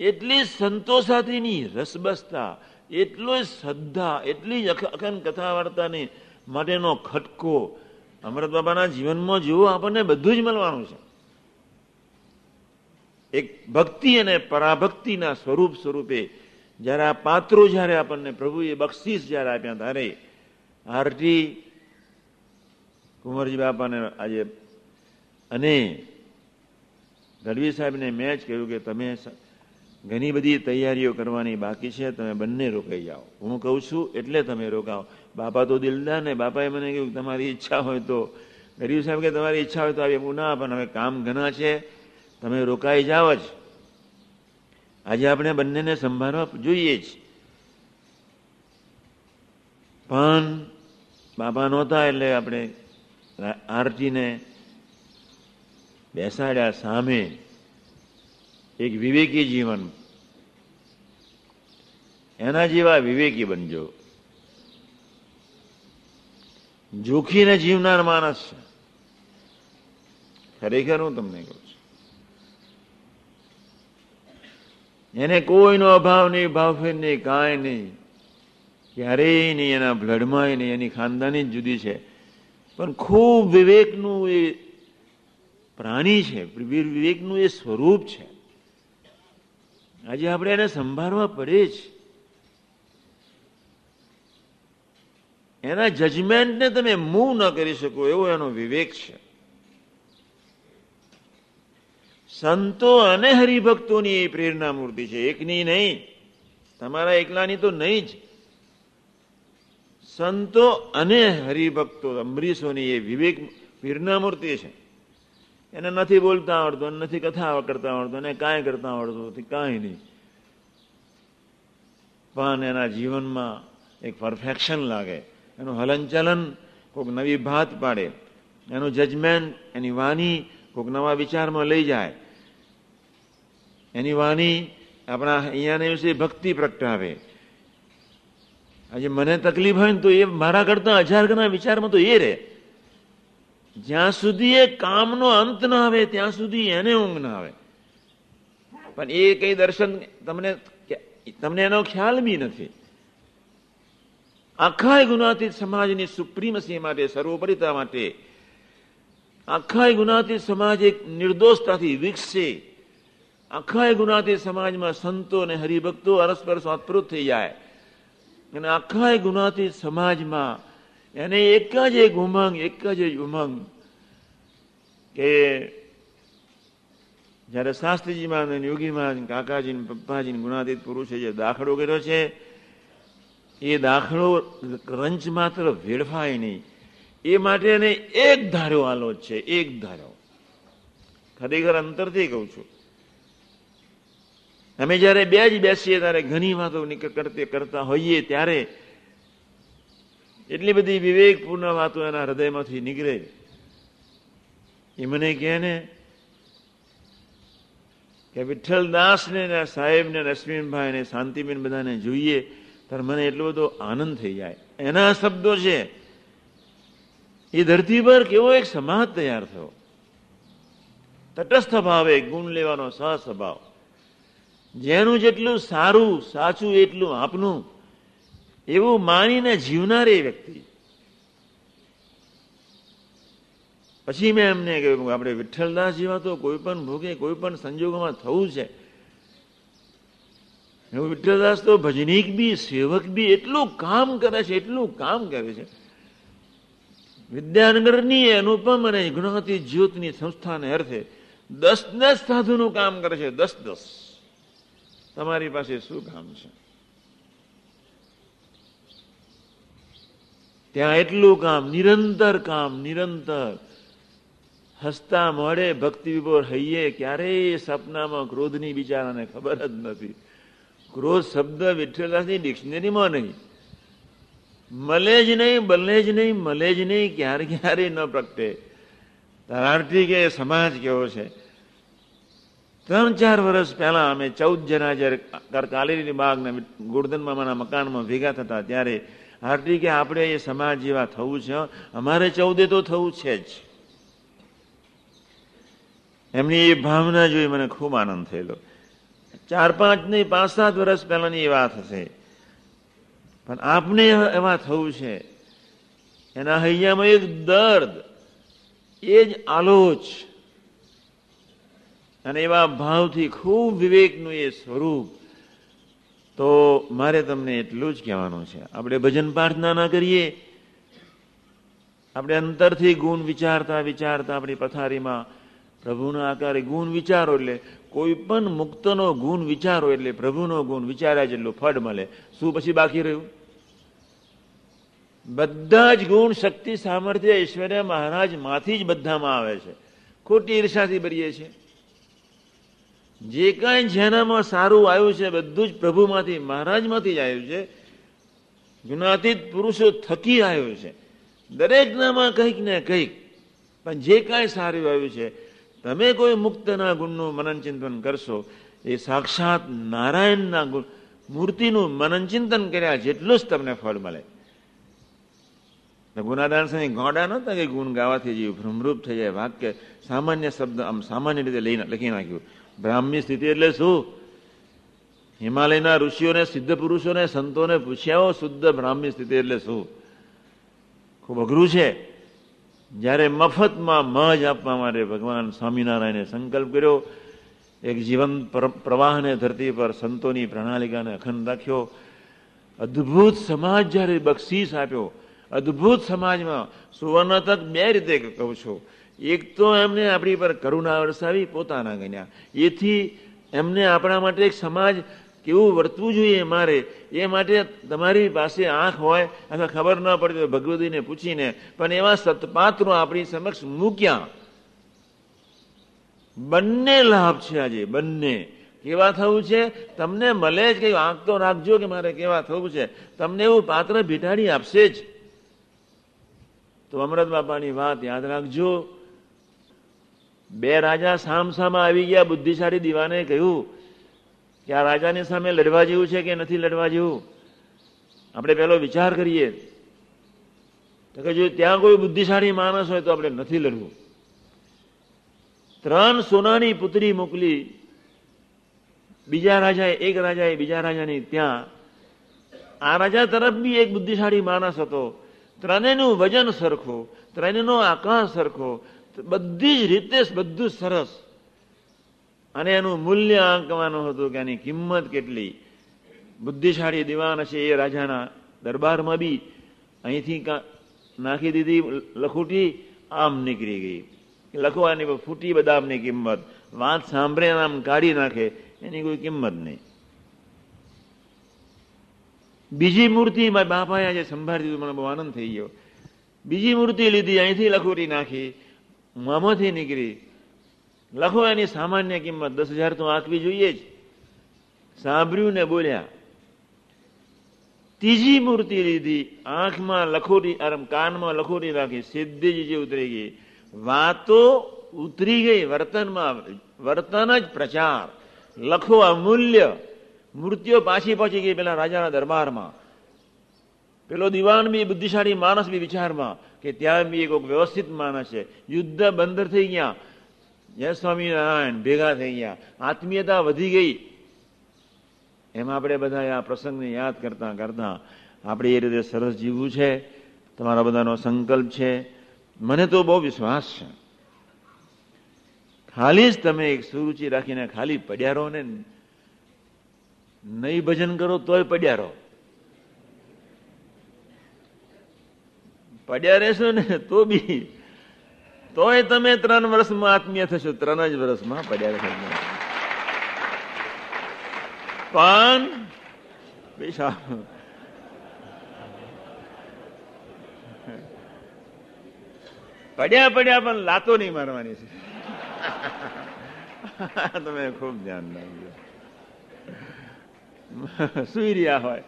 એટલી સંતોષાથીની રસબસતા, એટલો શ્રદ્ધા, એટલી જ અખંડ કથા વાર્તાની માટેનો ખટકો અમૃત બાબાના જીવનમાં જેવું આપણને બધું જ મળવાનું છે. એક ભક્તિ અને પરાભક્તિના સ્વરૂપ સ્વરૂપે જ્યારે આ પાત્રો જ્યારે આપણને પ્રભુએ બક્ષીસ જ્યારે આપ્યા ત્યારે આરટી કુંવરજી બાપાને આજે અને ગઢવી સાહેબને મેં જ કહ્યું કે તમે ઘણી બધી તૈયારીઓ કરવાની બાકી છે, તમે બંને રોકાઈ જાઓ. હું કહું છું એટલે તમે રોકાઓ. બાપા તો દિલદાર ને, બાપાએ મને કહ્યું તમારી ઈચ્છા હોય તો ગરીબ સાહેબ કે તમારી ઈચ્છા હોય તો આવી ના, પણ હવે કામ ઘણા છે, તમે રોકાઈ જાઓ જ. આજે આપણે બંનેને સંભાળવા જોઈએ જ. પણ બાપા નહોતા એટલે આપણે આરતીને બેસાડ્યા સામે એક વિવેકી જીવન. એના જેવા વિવેકી બનજો. જોખીને જીવનાર માણસ છે. ખરેખર હું તમને કહું. એને કોઈનો અભાવ નહીં, ભાવફેર નહીં, કાંઈ નહીં. ક્યારેય નહીં એના બ્લડમાં નહીં, એની ખાનદાની જ જુદી છે. પણ ખૂબ વિવેકનું એ પ્રાણી છે વિવેકનું એ સ્વરૂપ છે. આજે આપણે એને સંભાળવા પડે જ. એના જજમેન્ટને તમે મૂવ ન કરી શકો, એવો એનો વિવેક છે. સંતો અને હરિભક્તોની એ પ્રેરણા મૂર્તિ છે. એકની નહીં. તમારા એકલાની તો નહીં જ. સંતો અને હરિભક્તો, અમરીશોની એ વિવેક પ્રેરણા મૂર્તિ છે. એને નથી બોલતા આવડતું નથી કથા કરતા આવડતું, એને કાંઈ કરતા આવડતું નથી, કાંઈ નહીં. પણ એના જીવનમાં એક પરફેક્શન લાગે. એનું હલનચલન કોઈક નવી ભાત પાડે. એનું જજમેન્ટ એની વાણી કોઈક નવા વિચારમાં લઈ જાય. એની વાણી આપણા અહીંયાને વિશે ભક્તિ પ્રગટાવે. આજે મને તકલીફ હોય ને તો એ મારા કરતા હજાર ગણા વિચારમાં તો એ રહે. જ્યાં સુધી એ કામનો અંત ના આવે, ત્યાં સુધી એને ઊંઘ ના આવે. પણ એ કઈ દર્શન તમને તમને એનો ખ્યાલ બી નથી. આખા ગુનાતીત સમાજની સુપ્રીમસી માટે, સર્વોપરિતા માટે, આખા ગુનાતીત સમાજ એક નિર્દોષતાથી વિકસે. આખા ગુનાથી સમાજમાં સંતો અને હરિભક્તો અરસ્પર સ્વાતપ્રોત થઈ જાય. અને આખા ગુનાથી સમાજમાં એને એક જ એક ઉમંગ, એક જ ઉમંગ કે જ્યારે શાસ્ત્રીજીમાં યોગીમાં કાકાજી પપ્પાજી ગુણાતીત પુરુષે જે દાખલો કર્યો છે, એ દાખલો રંચ માત્ર વેડફાય નહીં. એ માટે એને એક ધારો આલો છે, એક ધારો ખરેખર અંતરથી કહું છું અમે જયારે બે જ બેસીએ ત્યારે ઘણી વાતો કરતા હોઈએ ત્યારે એટલી બધી વિવેકપૂર્ણ વાતો એના હૃદયમાંથી નીકળે. એ મને કહે ને કે વિઠ્ઠલદાસને ને સાહેબને રશ્મિનભાઈ ને શાંતિબેન બધાને જોઈએ, ત્યારે મને એટલો બધો આનંદ થઈ જાય. એના શબ્દો છે. એ ધરતી પર કેવો એક સમાજ તૈયાર થયો. તટસ્થ ભાવે ગુણ લેવાનો સહસ્વભાવ જેનું જેટલું સારું, સાચું એટલું આપનું, એવું માનીને જીવનાર એ વ્યક્તિ. પછી મેં એમને કહ્યું આપણે વિઠ્ઠલદાસ જેવા તો કોઈ પણ ભોગે, કોઈ પણ સંજોગોમાં થવું છે. વિઠ્ઠલદાસ તો ભજનીક બી, સેવક બી, એટલું કામ કરે છે, એટલું કામ કરે છે. વિદ્યાનગરની અનુપમ અને ગુણાતી જ્યોતની સંસ્થાને અર્થે દસ દસ સાધુનું કામ કરે છે, દસ દસ. તમારી પાસે શું કામ છે? ત્યાં એટલું કામ, નિરંતર કામ, નિરંતર. હસતા મોડે ભક્તિ વિભોર હૈયે, ક્યારેય સપનામાં ક્રોધની બિચારાને ખબર જ નથી. ક્રોધ શબ્દ વિઠ્ઠલદાસની ડિક્શનરીમાં નહીં. મળે જ નહીં, બને જ નહીં, મળે જ નહીં ક્યારે ક્યારે ન પ્રગટે. તારાર્થી કે સમાજ કેવો છે? ત્રણ ચાર વર્ષ પહેલા અમે ચૌદ જણા જયારે કાલેરીની બાગના ગોરધન મામાના મકાનમાં ભેગા થતા ત્યારે હાર્દિક કે આપણે એ સમાજ જેવા થવું છે અમારે ચૌદે તો થવું છે જ. એમની એ ભાવના જોઈ મને ખૂબ આનંદ થયેલો. ચાર પાંચ નહીં પાંચ સાત વર્ષ પહેલાની એ વાત હશે. પણ આપને એવા થવું છે. એના હૈયામાં એક દર્દ, એ જ આલોચ. અને એવા ભાવથી ખૂબ વિવેકનું એ સ્વરૂપ. તો મારે તમને એટલું જ કહેવાનું છે. આપણે ભજન પ્રાર્થના ના કરીએ. આપણે અંતરથી ગુણ વિચારતા વિચારતા આપણી પથારીમાં પ્રભુના આકારે ગુણ વિચારો એટલે કોઈ પણ મુક્તનો ગુણ વિચારો એટલે પ્રભુનો ગુણ વિચાર્યા જેટલું ફળ મળે. શું પછી બાકી રહ્યું? બધા જ ગુણ શક્તિ સામર્થ્ય ઐશ્વર્ય મહારાજમાંથી જ બધામાં આવે છે. ખોટી ઈર્ષાથી ભરીએ છીએ. જે કાંઈ જેનામાં સારું આવ્યું છે, બધું જ પ્રભુમાંથી, મહારાજમાંથી જ આવ્યું છે. ગુણાતીત પુરુષો થકી આવ્યું છે. દરેકનામાં કંઈક ને કંઈક. પણ જે કાંઈ સારું આવ્યું છે, તમે કોઈ મુક્તના ગુણનું મનન ચિંતન કરશો, એ સાક્ષાત નારાયણના ગુણ, મૂર્તિનું મનન ચિંતન કર્યા જેટલું જ તમને ફળ મળે. ગુનાદાન સિંહ ગોડા નતા કે ગુણ ગાવાથી જેવું ભ્રમરૂપ થઈ જાય, વાક્ય સામાન્ય શબ્દ, આમ સામાન્ય રીતે લઈને લખી નાખ્યું. બ્રાહ્મી સ્થિતિ એટલે શું? હિમાલયના ઋષિઓને, સિદ્ધ પુરુષોને, સંતોને પૂછ્યા શુદ્ધ બ્રાહ્મી સ્થિતિ એટલે શું? ખૂબ અઘરું છે. જ્યારે મફતમાં મજ આપવા માટે ભગવાન સ્વામિનારાયણે સંકલ્પ કર્યો, એક જીવન પ્રવાહને ધરતી પર સંતોની પ્રણાલિકાને અખંડ રાખ્યો. અદ્ભુત સમાજ જ્યારે બક્ષીસ આપ્યો, અદ્ભુત સમાજમાં સુવર્ણ તક બે રીતે કહું છું. એક તો એમને આપણી પર કરુણા વરસાવી, પોતાના ગણ્યા. એથી એમને આપણા માટે એક સમાજ કેવું વર્તવું જોઈએ મારે, એ માટે તમારી પાસે આંખ હોય અથવા ખબર ન પડતી હોય ભગવતીને પૂછીને, પણ એવા સતપાત્રો આપણી સમક્ષ મૂક્યા. બંને લાભ છે આજે, બંને. કેવા થવું છે? તમને મળે જ કઈ આંખ તો રાખજો કે મારે કેવા થવું છે. તમને એવું પાત્ર ભીટાડી આપશે જ. તો અમૃત બાપાની વાત યાદ રાખજો. બે રાજા સામ સામા આવી ગયા બુદ્ધિશાળી દીવાને કહ્યું કે આ રાજાની સામે લડવા જેવું છે કે નથી લડવા જેવું? આપણે પેલો વિચાર કરીએ. તો કે જો ત્યાં કોઈ બુદ્ધિશાળી માણસ હોય તો આપણે નથી લડવું. ત્રણ સોનાની પુત્રી મોકલી. બીજા રાજાએ એક રાજાએ બીજા રાજાની ત્યાં. આ રાજા તરફ બી એક બુદ્ધિશાળી માણસ હતો. ત્રણેયનું વજન સરખું, ત્રણેયનો આકાશ સરખો બધી જ રીતે બધું સરસ. અને એનું મૂલ્ય આંકવાનું હતું કે એની કિંમત કેટલી. બુદ્ધિશાળી દિવાન હશે એ રાજાના દરબારમાં બી. અહીંથી નાખી દીધી, લખુટી, આમ નીકળી ગઈ. લખવાની ફૂટી બદામની કિંમત. વાત સાંભળે આમ કાઢી નાખે, એની કોઈ કિંમત નહીં. બીજી મૂર્તિ મારા બાપાએ આજે સંભાળી દીધું, મને બહુ આનંદ થઈ ગયો. બીજી મૂર્તિ લીધી, અહીંથી લખોટી નાખી. મામાંથી નીકળી. લખો એની સામાન્ય કિંમત દસ હજાર તો આંકવી જોઈએ જ. સાંભળ્યું ને બોલ્યા, ત્રીજી મૂર્તિ લીધી, આંખમાં લખોટી કાનમાં લખોટી રાખી, સીધી ઉતરી ગઈ. વાતો ઉતરી ગઈ, વર્તનમાં, વર્તન જ પ્રચાર. લખો અમૂલ્ય મૂર્તિઓ પાછી પહોંચી ગઈ પેલા રાજાના દરબારમાં. પેલો દિવાન બી, બુદ્ધિશાળી માણસ બી વિચારમાં કે ત્યાં બી એક વ્યવસ્થિત માણસ છે. યુદ્ધ બંદર થઈ ગયા. જય સ્વામિનારાયણ, ભેગા થઈ ગયા. આત્મીયતા વધી ગઈ. એમાં આપણે બધા આ પ્રસંગને યાદ કરતા કરતા આપણે એ રીતે સરસ જીવવું છે. તમારા બધાનો સંકલ્પ છે. મને તો બહુ વિશ્વાસ છે. ખાલી જ તમે એક સુરુચિ રાખીને ખાલી પડ્યા રહો ને, નહીં ભજન કરો તોય પડ્યા રહો. પડ્યા રહેશો ને, તો બી. તોય તમે ત્રણ વર્ષમાં આત્મીય થશો, ત્રણ જ વર્ષમાં પડ્યા રહેશો. પણ પડ્યા પડ્યા પણ લાતો નહીં મારવાની છે. તમે ખૂબ ધ્યાન રાખજો. સુઈ રહ્યા હોય.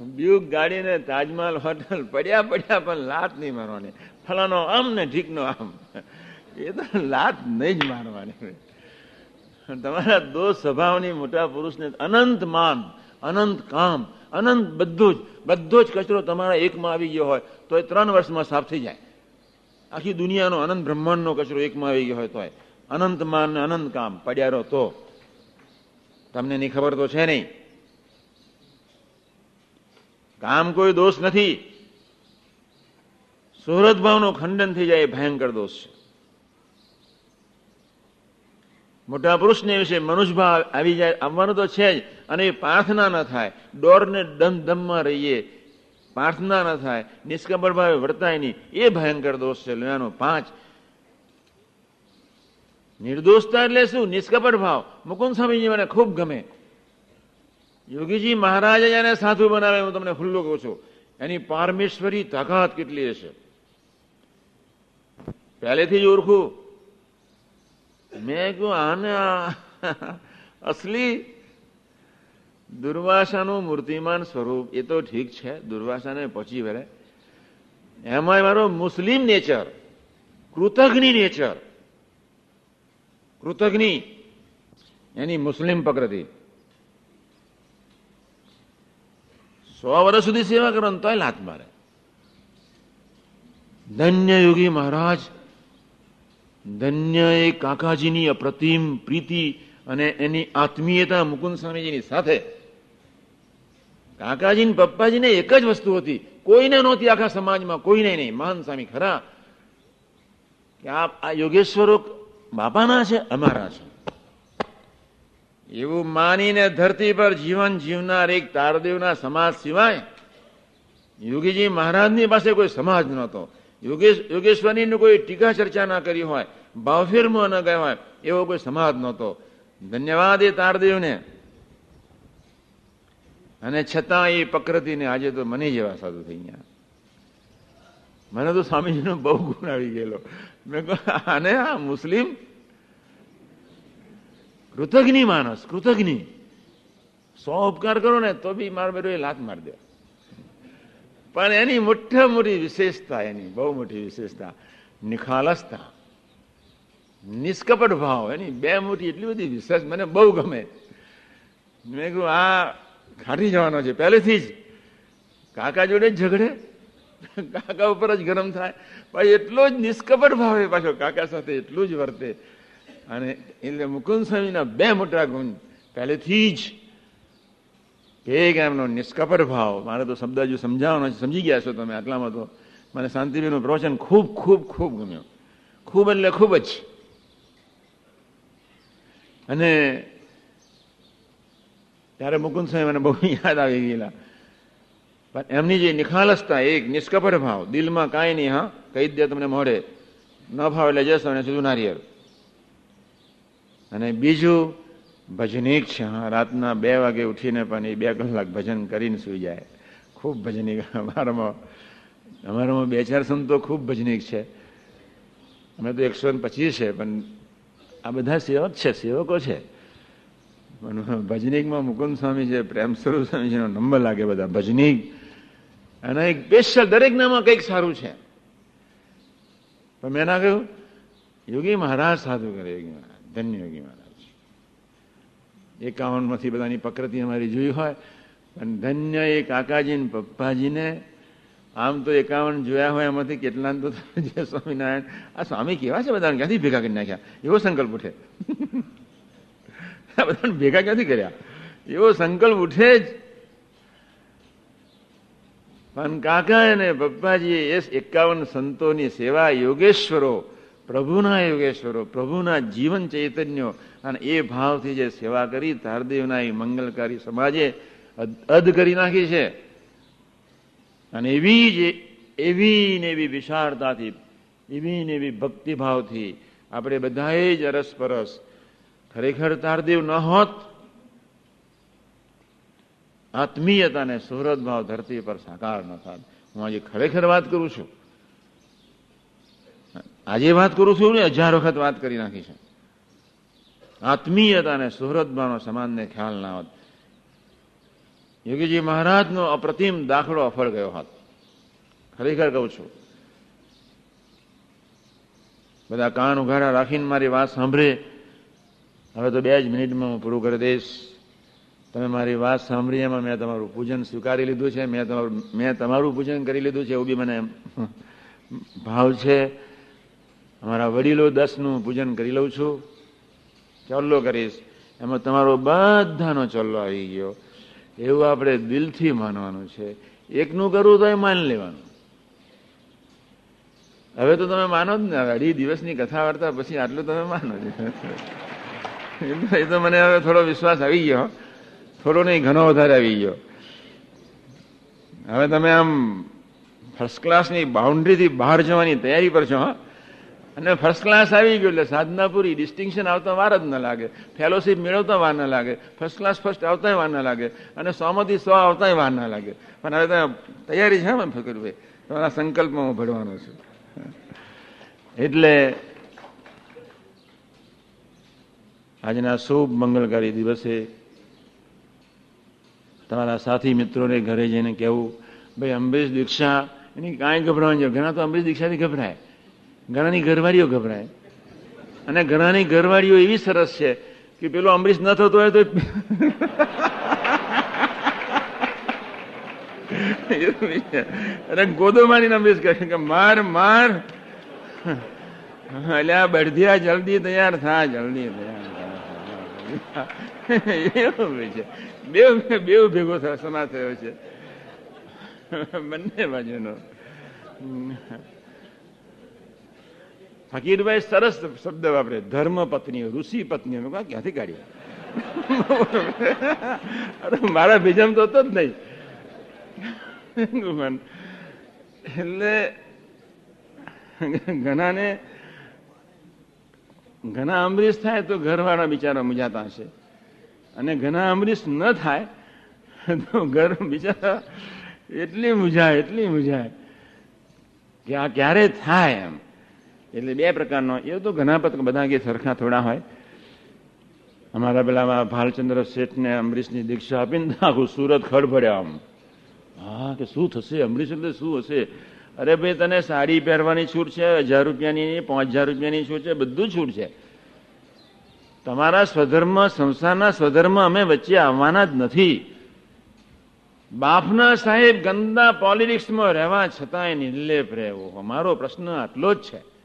બ્યુક ગાડીને તાજમહાલ હોટલ પડ્યા પડ્યા પણ લાત નહીં મારવાની. ફલાનો આમ ને ઢીકનો આમ. એ તો લાત નહીં જ મારવાની તમારા દોષ સ્વભાવની મોટા પુરુષને અનંત માન, અનંત કામ, અનંત બધું જ, બધો જ કચરો તમારા એકમાં આવી ગયો હોય તો એ ત્રણ વર્ષમાં સાફ થઈ જાય. આખી દુનિયાનો અનંત બ્રહ્માંડનો કચરો એકમાં આવી ગયો હોય તો અનંત માન અનંત કામ પડ્યારો તો. તમને ની ખબર તો છે નહીં. કામ કોઈ દોષ નથી. સુહૃદ ભાવનું ખંડન થઈ જાય એ ભયંકર દોષ છે. મોટા પુરુષને વિશે મનુષ્યભાવ આવી જાય, આવવાનું તો છે જ, અને એ પ્રાર્થના ન થાય. ડોરને દમ દમમાં રહીએ, પ્રાર્થના ન થાય, નિષ્કપટ ભાવે વર્તાય નહીં. એ ભયંકર દોષ છે લેવાનો પાંચ. નિર્દોષતા એટલે શું? નિષ્કપટ ભાવ. મુકુંદ સ્વામીજી મને ખૂબ ગમે. યોગીજી મહારાજે એને સાધુ બનાવે, હું તમને ખુલ્લો કહું છું. એની પારમેશ્વરી તાકાત કેટલી હશે? પહેલેથી જ ઓળખું. મેં કહ્યું, આને અસલી દુર્વાસાનું મૂર્તિમાન સ્વરૂપ, એ તો ઠીક છે, દુર્વાસાને પહોંચી વળે. એમાં મારો મુસ્લિમ નેચર, કૃતજ્ઞ નેચર, કૃતજ્ઞ, એની મુસ્લિમ પ્રકૃતિ. સો વર્ષ સુધી સેવા કરો તોય લાત મારે. ધન્ય યોગી મહારાજ, ધન્ય એ કાકાજીની અપ્રતિમ પ્રીતિ અને એની આત્મીયતા મુકુંદ સ્વામીજીની સાથે. કાકાજી ને પપ્પાજીને એક જ વસ્તુ હતી, કોઈને નહોતી આખા સમાજમાં, કોઈને નહીં. મહાન સ્વામી ખરા કે આ યોગેશ્વરો બાપાના છે, અમારા છે? એવું માનીને ધરતી પર જીવન જીવનાર એક તારદેવના સમાજ સિવાય યોગીજી મહારાજની પાસે કોઈ સમાજ નહોતો. યોગેશ, યોગેશ્વરની કોઈ ટીકા ચર્ચા ના કરી હોય, ભાવફેરમાં ન ગયા હોય, એવો કોઈ સમાજ નહોતો. ધન્યવાદ એ તારદેવને. અને છતાં એ પ્રકૃતિને આજે તો મને જેવા સાધુ થઈ ગયા. મને તો સ્વામીજીનો બહુ ગુણ આવી ગયેલો. મેં આને આ મુસ્લિમ કૃતજ્ઞ માણસ, કૃતજ્ઞ. સો ઉપકાર કરો ને તો બી માર મેરો એ લાત મારી દે. પણ એની મોટા મોટી વિશેષતા, એની બહુ મોટી વિશેષતા, નિખાલસતા, નિષ્કપટ ભાવ, એની બે મોટી એટલી બધી વિશેષ મને બહુ ગમે. મેં કહ્યું આ ખાટી જવાનો છે, પહેલેથી જ. કાકા જોડે જ ઝઘડે. કાકા ઉપર જ ગરમ થાય. પછી એટલો જ નિષ્કપટ ભાવે પાછો કાકા સાથે એટલું જ વર્તે. અને એટલે મુકુંદ સ્વામીના બે મોટા ગુણ. પહેલેથી જ એક એમનો નિષ્કપટ ભાવ. મારે તો શબ્દ હજુ સમજાવવાનો છે. સમજી ગયા છો તમે આટલામાં તો. મને શાંતિબેનનું પ્રવચન ખૂબ ખૂબ ખૂબ ગમ્યો. ખૂબ એટલે ખૂબ જ. અને ત્યારે મુકુંદ સ્વામી મને બહુ યાદ આવી ગયેલા. પણ એમની જે નિખાલસતા, એક નિષ્કપટ ભાવ. દિલમાં કાંઈ નહીં, હા. કહી દે તમને મોડે ન ભાવ એટલે જશો અને સીધું નારિયેળ. અને બીજું ભજનીક છે, હા, રાતના બે વાગે ઉઠીને પણ એ બે કલાક ભજન કરીને સુઈ જાય. ખૂબ ભજનીક. અમારામાં અમારામાં બે ચાર સંતો ખૂબ ભજનીક છે. અમે તો એકસો પચીસ છે, પણ આ બધા સેવક છે, સેવકો છે. પણ ભજનીકમાં મુકુંદ સ્વામી છે પ્રેમ સ્વરૂપ સ્વામીજીનો નંબર લાગે બધા ભજનીક. અને એક સ્પેશિયલ દરેક નામાં કંઈક સારું છે. પણ મેં ના કહ્યું, યોગી મહારાજ સાધુ કરે યોગી ધન્ય યોગી મહારાજ. એકાવનમાંથી બધાની પ્રકૃતિ અમારી જોઈ હોય, પણ ધન્ય એ કાકાજી ને પપ્પાજીને. આમ તો એકાવન જોયા હોય એમાંથી કેટલા તો સ્વામિનારાયણ? આ સ્વામી કેવા છે બધાને? ક્યાંથી ભેગા કરી નાખ્યા? એવો સંકલ્પ ઉઠે. બધાને ભેગા ક્યાંથી કર્યા? એવો સંકલ્પ ઉઠે જ. પણ કાકા અને પપ્પાજીએ એ એકાવન સંતોની સેવા યોગેશ્વરો પ્રભુના યોગેશ્વરો, પ્રભુના જીવન ચૈતન્યો અને એ ભાવથી જે સેવા કરી, તારદેવના એ મંગલકારી સમાજે અદ કરી નાખી છે. અને એવી જ એવી ને એવી વિશાળતાથી, એવી ને એવી ભક્તિભાવથી આપણે બધાએ જ અરસપરસ ખરેખર તારદેવ ન હોત આત્મીયતા અને સુહૃદ ભાવ ધરતી પર સાકાર ન થાત. હું આજે ખરેખર વાત કરું છું. આજે વાત કરું છું ને, હજાર વખત વાત કરી નાખી છે. આત્મીયતા અને સુહૃદ ભાવનો સમાનને ખ્યાલ ના હોત. યોગીજી મહારાજનો અપ્રતિમ દાખલો અફળ ગયો હોત. ખરેખર કહું છું. બધા કાન ઉઘાડા રાખીને મારી વાત સાંભળે. હવે તો બે જ મિનિટમાં હું પૂરું કરી દઈશ. તમે મારી વાત સાંભળી, એમાં મેં તમારું પૂજન સ્વીકારી લીધું છે, મેં તમારું મેં તમારું પૂજન કરી લીધું છે, એવું બી મને ભાવ છે. અમારા વડીલો દસનું પૂજન કરી લઉં છું. ચોલ્લો કરીશ. એમાં તમારો બધાનો ચોલ્લો આવી ગયો. એવું આપણે દિલથી માનવાનું છે. એકનું કરવું તો એ માની લેવાનું. હવે તો તમે માનો જ ને, અઢી દિવસની કથા વાર્તા પછી આટલું તમે માનો એ તો મને હવે થોડો વિશ્વાસ આવી ગયો. થોડો નહીં, ઘણો વધારે આવી ગયો. હવે તમે આમ ફર્સ્ટ ક્લાસની બાઉન્ડ્રીથી બહાર જવાની તૈયારી પર છો, હા. અને ફર્સ્ટ ક્લાસ આવી ગયો એટલે સાધના પૂરી ડિસ્ટિંક્શન આવતા વાર જ ન લાગે. ફેલોશીપ મેળવતા વાર ન લાગે. ફર્સ્ટ ક્લાસ ફર્સ્ટ આવતા વાર ન લાગે. અને સોમાંથી સો આવતા વાર ન લાગે. પણ હવે તૈયારી છે ફકરભાઈ? તમારા સંકલ્પમાં હું ભરવાનો છું. એટલે આજના શુભ મંગળકારી દિવસે તમારા સાથી મિત્રોને ઘરે જઈને કહેવું, ભાઈ અંબરીશ દીક્ષા, એની કાંઈ ગભરાવાની ઘણા તો અંબરીશ દીક્ષાથી ગભરાય. ઘણાની ઘરવાળીઓ ગભરાય. અને ઘણાની ઘરવાળીઓ એવી સરસ છે કે પેલો અમરીશ ન થતો હોય તો અરે ગોદો મારીને અમરીશ કહે કે માર માર. એટલે આ બળધિયા જલ્દી તૈયાર થા, જલ્દી તૈયાર એવું છે. બે બે ભેગો સમાજ થયો છે. બંને બાજુનો. ફકીરભાઈ સરસ શબ્દ વાપરે. ધર્મ પત્નીઓ, ઋષિ પત્નીઓ. ક્યાંથી કાઢ્યો? મારા બીજામ તો હતો જ નહીં. એટલે ઘણાને, ઘણા અમરીશ થાય તો ઘરવાળા બિચારા મુજાતા હશે. અને ઘણા અમરીશ ન થાય તો ઘર બિચારા એટલી મુજાય એટલી મુજાય કે આ ક્યારે થાય એમ. એટલે બે પ્રકારનો, એ તો ઘણા બધા કે સરખા થોડા હોય. અમારા પેલા ભાલચંદ્ર શેઠને અમરીશની દીક્ષા આપીને આખું સુરત ખડભડ્યા આમ. હા, કે શું થશે? અમરીશ એટલે શું હશે? અરે ભાઈ, તને સાડી પહેરવાની છૂટ છે, હજાર રૂપિયાની પાંચ હજાર રૂપિયાની છૂટ છે, બધું છૂટ છે. તમારા સ્વધર્મ, સંસારના સ્વધર્મ અમે વચ્ચે આવવાના જ નથી. બાપના સાહેબ ગંદા પોલિટિક્સમાં રહેવા છતાંય નિર્લેપ રહેવો. અમારો પ્રશ્ન આટલો જ છે.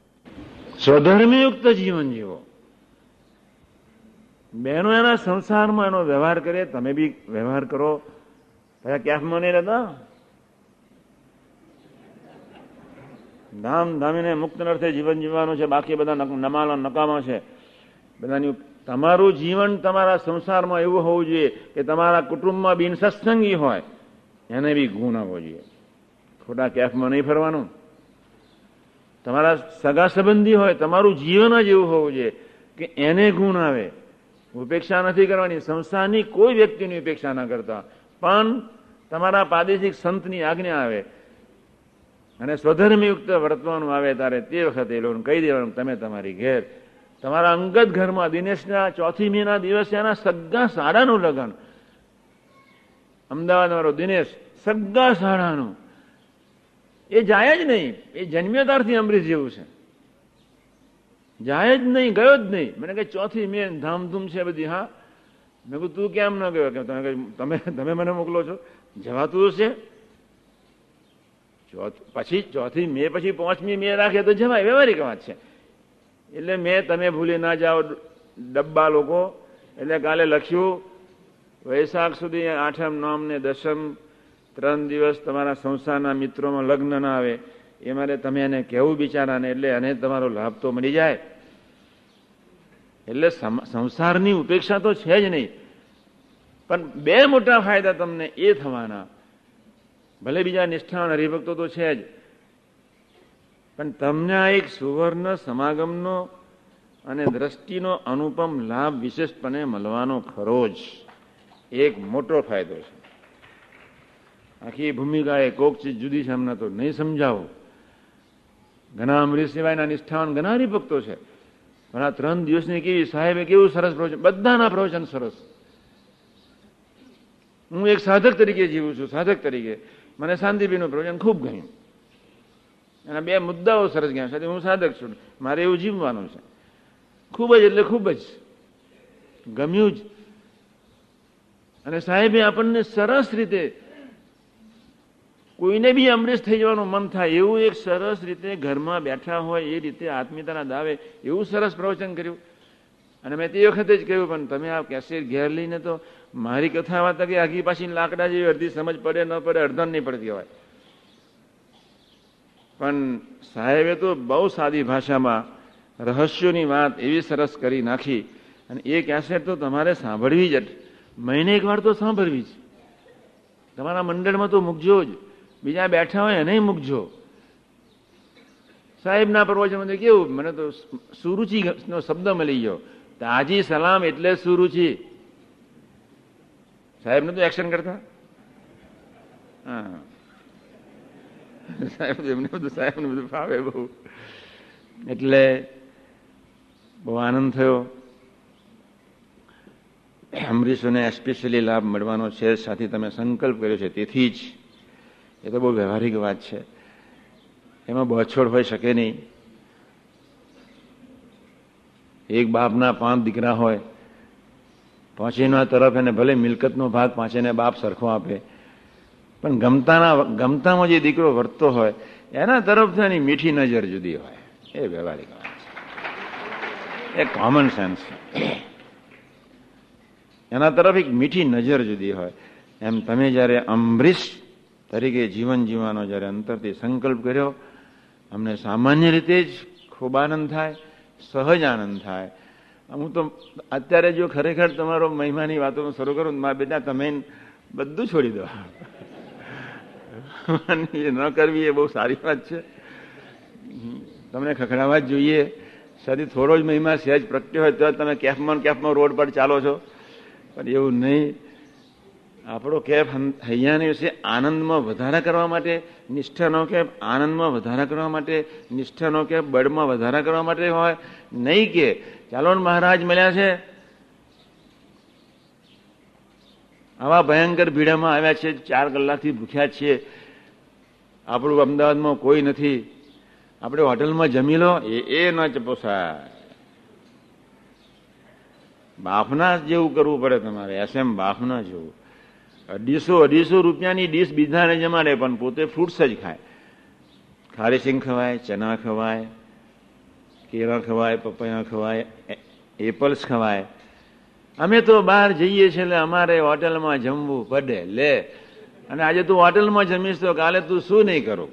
સ્વધર્મયુક્ત જીવન જીવો. બહેનો એના સંસારમાં એનો વ્યવહાર કરે, તમે બી વ્યવહાર કરો. પછી ક્યાંકમાં નહીં રહેતા ધામ ધામીને મુક્ત અર્થે જીવન જીવવાનું છે, બાકી બધા નમાલા, નકામા છે. બધાની તમારું જીવન તમારા સંસારમાં એવું હોવું જોઈએ કે તમારા કુટુંબમાં બિન સત્સંગી હોય. એને બી ગુણ આવવો જોઈએ. ખોટા કેફમાં નહીં ફરવાનું. તમારા સગા સંબંધી હોય, તમારું જીવન જ એવું હોવું જોઈએ કે એને ગુણ આવે. ઉપેક્ષા નથી કરવાની. સંસ્થાની કોઈ વ્યક્તિની ઉપેક્ષા ના કરતા. પણ તમારા પ્રાદેશિક સંતની આજ્ઞા આવે. અને સ્વધર્મયુક્ત વર્તવાનું આવે ત્યારે તે વખતે એ લોકોને કહી દેવાનું, તમે તમારી ઘેર. તમારા અંગત ઘરમાં દિનેશના ચોથી મેના દિવસે એના સગા શાળાનું લગ્ન. અમદાવાદ મારો દિનેશ સગા શાળાનું. એ જાય જ નહીં. એ જન્મ્યો અમરીશ જેવું છે. જાય જ નહીં, ગયો જ નહીં. મને કહે, ચોથી મેં ધામધૂમ છે બધી. હા. મેં કહું તું કેમ ન ગયો? કે તમે તમે મને મોકલો છો. જવાતું છે પછી ચોથી મે, પછી પાંચમી મે રાખે તો જવાય. વ્યવહારિક વાત છે. એટલે મેં, તમે ભૂલી ના જાઓ, ડબ્બા લોકો. એટલે કાલે લખ્યું, વૈશાખ સુધી આઠમ નોમ ને દસમ ત્રણ દિવસ તમારા સંસારના મિત્રોમાં લગ્ન ના આવે, એ મારે તમે એને કહેવું બિચારાને, એટલે એને તમારો લાભ તો મળી જાય. એટલે સંસારની ઉપેક્ષા તો છે જ નહીં. પણ બે મોટા ફાયદા તમને એ થવાના. ભલે બીજા નિષ્ઠાવાન હરિભક્તો તો છે જ. પણ તમને આ એક સુવર્ણ સમાગમનો અને દ્રષ્ટિનો અનુપમ લાભ વિશેષપણે મળવાનો ખરો જ એક મોટો ફાયદો છે. આખી ભૂમિકા એ કોક ચીજ જુદી છે હમણાં તો નહીં સમજાવો. ઘણા અમરીશ સિવાયના નિષ્ઠાવાન ઘણા હરિભક્તો છે. પણ આ ત્રણ દિવસની કેવી સાહેબે કેવું સરસ પ્રવચન, બધાના પ્રવચન સરસ. હું એક સાધક તરીકે જીવું છું, સાધક તરીકે. મને શાંતિભાઈનું પ્રવચન ખૂબ ગયું એના બે મુદ્દાઓ સરસ ગયા સાથે હું સાધક છું. મારે એવું જીવવાનું છે. ખૂબ જ એટલે ખૂબ જ. ગમ્યું જ. અને સાહેબે આપણને સરસ રીતે કોઈને બી અમરેશ થઈ જવાનું મન થાય, એવું એક સરસ રીતે ઘરમાં બેઠા હોય, એ રીતે આત્મીયતાના દાવે, એવું સરસ પ્રવચન કર્યું. અને મેં તે વખતે જ કહ્યું, પણ તમે આ કેસેટ ઘેર લઈને તો મારી કથા વાત કે આગી પાછી લાકડા જેવી અડધી સમજ પડે, ન પડે, અડધન નહીં પડતી હોય. પણ સાહેબે તો બહુ સાદી ભાષામાં રહસ્યોની વાત એવી સરસ કરી નાખી. અને એ કેસેટ તો તમારે સાંભળવી જ, મહિને એક વાર તો સાંભળવી જ. તમારા મંડળમાં તો મૂકજો જ. બીજા બેઠા હોય એને મૂકજો. સાહેબના પ્રવચન કેવું, મને તો સુરુચિ નો શબ્દ મળી ગયો. તાજી સલામ એટલે સુરુચિ. સાહેબ તો એક્શન કરતા? હા. સાહેબ એમને બધું, સાહેબને બધું ફાવે બહુ. એટલે બહુ આનંદ થયો. અમરીશોને એસ્પેશિયલી લાભ મળવાનો છે, સાથે તમે સંકલ્પ કર્યો છે, તેથી જ એ તો બહુ વ્યવહારિક વાત છે. એમાં બછોડ હોઈ શકે નહીં. એક બાપના પાંચ દીકરા હોય પાંચેના તરફ એને ભલે મિલકતનો ભાગ પાંચેને બાપ સરખો આપે, પણ ગમતાના, ગમતામાં જે દીકરો વર્તતો હોય, એના તરફથી એની મીઠી નજર જુદી હોય. એ વ્યવહારિક વાત એ કોમન સેન્સ એના તરફ એક મીઠી નજર જુદી હોય. એમ તમે જ્યારે અમરીશ તરીકે જીવન જીવવાનો જ્યારે અંતરથી સંકલ્પ કર્યો, અમને સામાન્ય રીતે જ ખૂબ આનંદ થાય, સહજ આનંદ થાય. હું તો અત્યારે જો ખરેખર તમારો મહિમાની વાતો શરૂ કરું મારા બેટા, તમે બધું છોડી દો. ન કરવી એ બહુ સારી વાત છે. તમને ખખડાવા જ જોઈએ. સદી થોડો જ મહિમા સહેજ પ્રગટ્યો હોય તો તમે કેફમાં કેફમાં રોડ પર ચાલો છો. પણ એવું નહીં. આપણો કેફ હૈયાની વિશે આનંદમાં વધારા કરવા માટે, નિષ્ઠાનો કેફ આનંદમાં વધારા કરવા માટે, નિષ્ઠાનો કેફ બળમાં વધારા કરવા માટે હોય, નહીં કે. ચાલો મહારાજ મળ્યા છે. આવા ભયંકર ભીડામાં આવ્યા છે, ચાર કલાકથી ભૂખ્યા છીએ. આપણું અમદાવાદમાં કોઈ નથી. આપણે હોટલમાં જમી લો. એ એ ન પોસાય બાફના જેવું કરવું પડે તમારે. એસ એમ બાફના જેવું. અઢીસો અઢીસો રૂપિયાની ડીશ બીજાને જમાડે પણ પોતે ફ્રૂટ્સ જ ખાય. ખારી સિંગ ખવાય, ચના ખવાય, કેળા ખવાય, પપૈયા ખવાય એપલ્સ ખવાય. અમે તો બહાર જઈએ છીએ, એટલે અમારે હોટલમાં જમવું પડે, લે. અને આજે તું હોટલમાં જમીશ તો કાલે તું શું નહીં કરો?